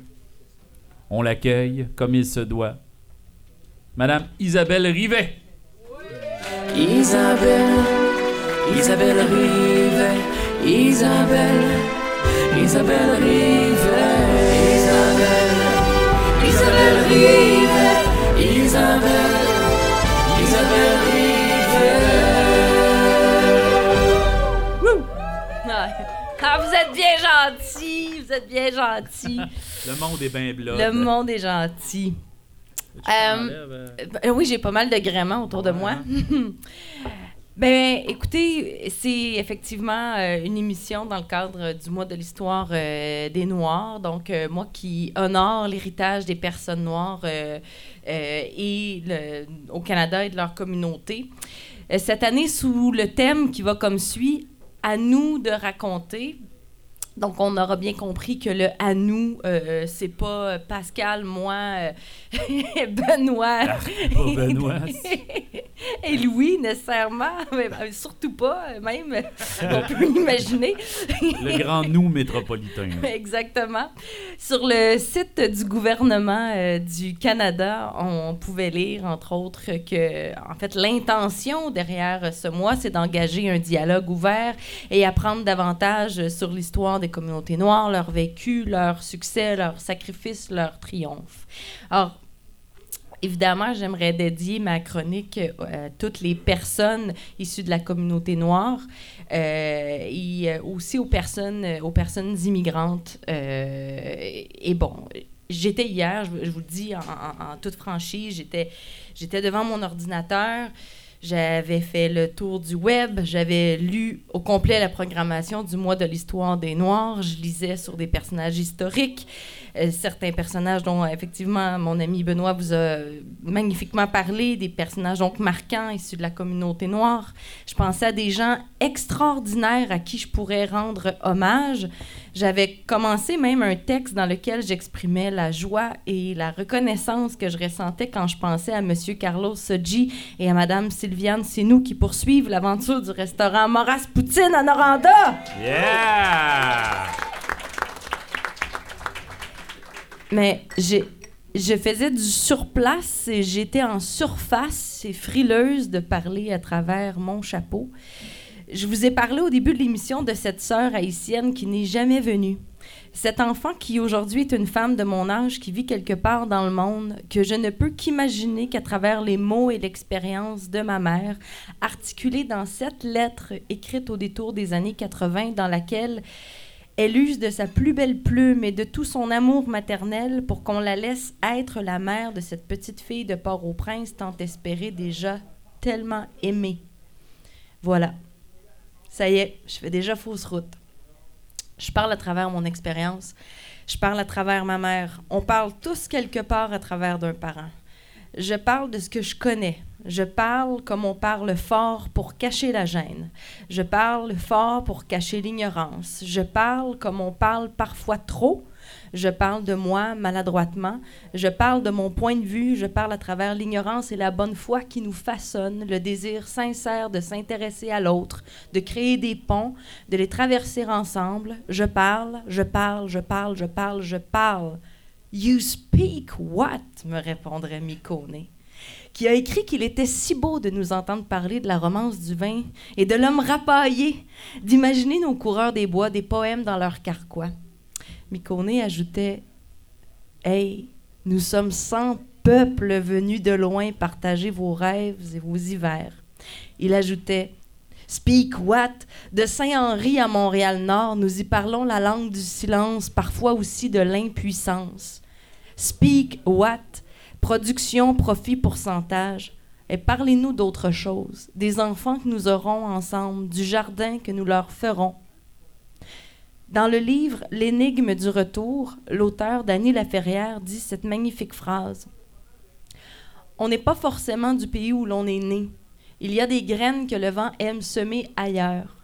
on l'accueille comme il se doit. Madame Isabelle Rivet. Isabelle, Isabelle Rivet, Isabelle, Isabelle Rivet, Rivet, Isabelle, Isabelle Rivet. Ah, vous êtes bien gentils, vous êtes bien gentils. Le monde est bien blanc. Le monde est gentil. Euh, ben oui, j'ai pas mal de gréments autour de moi. [LAUGHS] ben, écoutez, c'est effectivement euh, une émission dans le cadre du mois de l'histoire euh, des Noirs. Donc, euh, moi qui honore l'héritage des personnes noires et au Canada et de leur communauté. Cette année, sous le thème qui va comme suit, à nous de raconter. Donc, on aura bien compris que le à nous, euh, c'est pas Pascal, moi, euh, [LAUGHS] Benoît. pas Benoît. [LAUGHS] Et Louis, nécessairement, [LAUGHS] mais euh, surtout pas, euh, même, on peut imaginer. Le grand nous métropolitain. Exactement. Sur le site du gouvernement euh, du Canada, on pouvait lire, entre autres, que, en fait, l'intention derrière ce mois, c'est d'engager un dialogue ouvert et apprendre davantage sur l'histoire des communautés noires, leur vécu, leur succès, leurs sacrifices, leurs triomphes. Alors, Évidemment, j'aimerais dédier ma chronique euh, à toutes les personnes issues de la communauté noire euh, et euh, aussi aux personnes, aux personnes immigrantes. Et bon, j'étais hier, je, vous le dis en, en- toute franchise, j'étais devant mon ordinateur. J'avais fait le tour du web, j'avais lu au complet la programmation du mois de l'histoire des Noirs, je lisais sur des personnages historiques, certains personnages dont effectivement mon ami Benoît vous a magnifiquement parlé, des personnages donc marquants issus de la communauté noire. Je pensais à des gens extraordinaires à qui je pourrais rendre hommage. J'avais commencé même un texte dans lequel j'exprimais la joie et la reconnaissance que je ressentais quand je pensais à M. Carlos Soggi et à Mme Sylviane Sinou qui poursuivent l'aventure du restaurant Moras Poutine à Noranda. Yeah! Mais je faisais du surplace et j'étais en surface et frileuse de parler à travers mon chapeau. Je vous ai parlé au début de l'émission de cette sœur haïtienne qui n'est jamais venue. Cet enfant qui aujourd'hui est une femme de mon âge qui vit quelque part dans le monde, que je ne peux qu'imaginer qu'à travers les mots et l'expérience de ma mère, articulée dans cette lettre écrite au détour des années 80, dans laquelle elle use de sa plus belle plume et de tout son amour maternel pour qu'on la laisse être la mère de cette petite fille de Port-au-Prince tant espérée déjà, tellement aimée. Voilà. Ça y est, je fais déjà fausse route. Je parle à travers mon expérience. Je parle à travers ma mère. On parle tous quelque part à travers d'un parent. Je parle de ce que je connais. Je parle comme on parle fort pour cacher la gêne. Je parle fort pour cacher l'ignorance. Je parle comme on parle parfois trop. Je parle de moi maladroitement. Je parle de mon point de vue. Je parle à travers l'ignorance et la bonne foi qui nous façonne, le désir sincère de s'intéresser à l'autre, de créer des ponts, de les traverser ensemble. Je parle, je parle, je parle, je parle, je parle. You speak what? me répondrait Mikone qui a écrit qu'il était si beau de nous entendre parler de la romance du vin et de l'homme rapaillé, d'imaginer nos coureurs des bois des poèmes dans leur carquois. Mikone ajoutait Hey, nous sommes cent peuples venus de loin partager vos rêves et vos hivers. Il ajoutait Speak what? De Saint-Henri à Montréal-Nord, nous y parlons la langue du silence, parfois aussi de l'impuissance. Speak what? Production, profit, pourcentage. Et parlez-nous d'autre chose, des enfants que nous aurons ensemble, du jardin que nous leur ferons. Dans le livre L'énigme du retour, l'auteur Dany Laferrière dit cette magnifique phrase. On n'est pas forcément du pays où l'on est né. Il y a des graines que le vent aime semer ailleurs.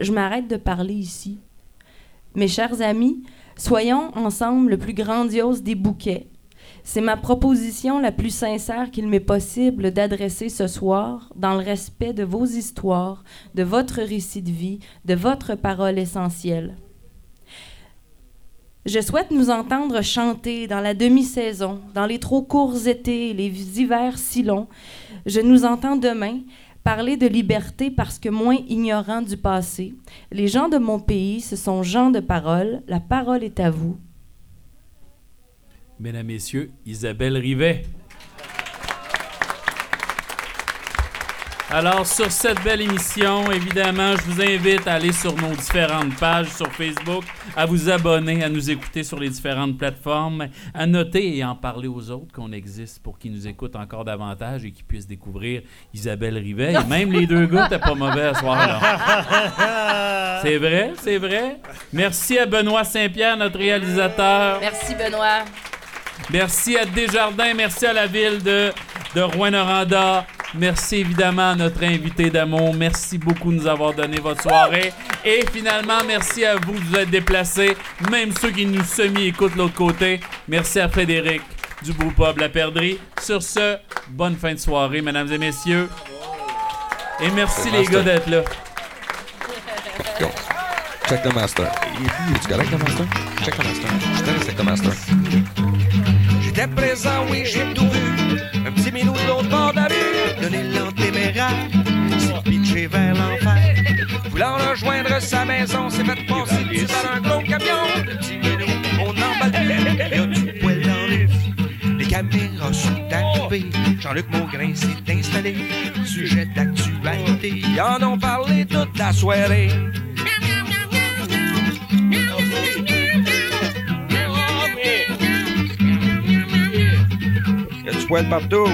Je m'arrête de parler ici. Mes chers amis, soyons ensemble le plus grandiose des bouquets. C'est ma proposition la plus sincère qu'il m'est possible d'adresser ce soir dans le respect de vos histoires, de votre récit de vie, de votre parole essentielle. Je souhaite nous entendre chanter dans la demi-saison, dans les trop courts étés les hivers si longs. Je nous entends demain parler de liberté parce que moins ignorants du passé. Les gens de mon pays, ce sont gens de parole. La parole est à vous. Mesdames, Messieurs, Isabelle Rivet. Alors, sur cette belle émission, évidemment, je vous invite à aller sur nos différentes pages sur Facebook, à vous abonner, à nous écouter sur les différentes plateformes, à noter et en parler aux autres qu'on existe pour qu'ils nous écoutent encore davantage et qu'ils puissent découvrir Isabelle Rivet. Et même les deux gars, t'es pas mauvais à ce soir-là. C'est vrai, c'est vrai. Merci à Benoît Saint-Pierre, notre réalisateur. Merci, Benoît. Merci à Desjardins, merci à la ville de, de Rouen-Noranda. Merci évidemment à notre invité d'amour. Merci beaucoup de nous avoir donné votre soirée. Et finalement, merci à vous de vous être déplacés, même ceux qui nous semi-écoutent de l'autre côté. Merci à Frédéric du Beau Pub La Perdrie. Sur ce, bonne fin de soirée, mesdames et messieurs. Et merci les gars d'être là. Check the master. Correct, le master? Check the master. Avec le master. J'étais présent, oui, j'ai tout vu. Un petit minou de l'autre bord de rue, donner l'antéméraire, s'est pitché vers l'enfer. Voulant rejoindre sa maison, s'est fait passer dessus par un gros camion. Le petit minou, on emballe il a du poil dans cul. Les caméras sont arrivées, Jean-Luc Maugrain s'est installé. Sujet d'actualité, ils en ont parlé toute la soirée. Il y a du poil partout.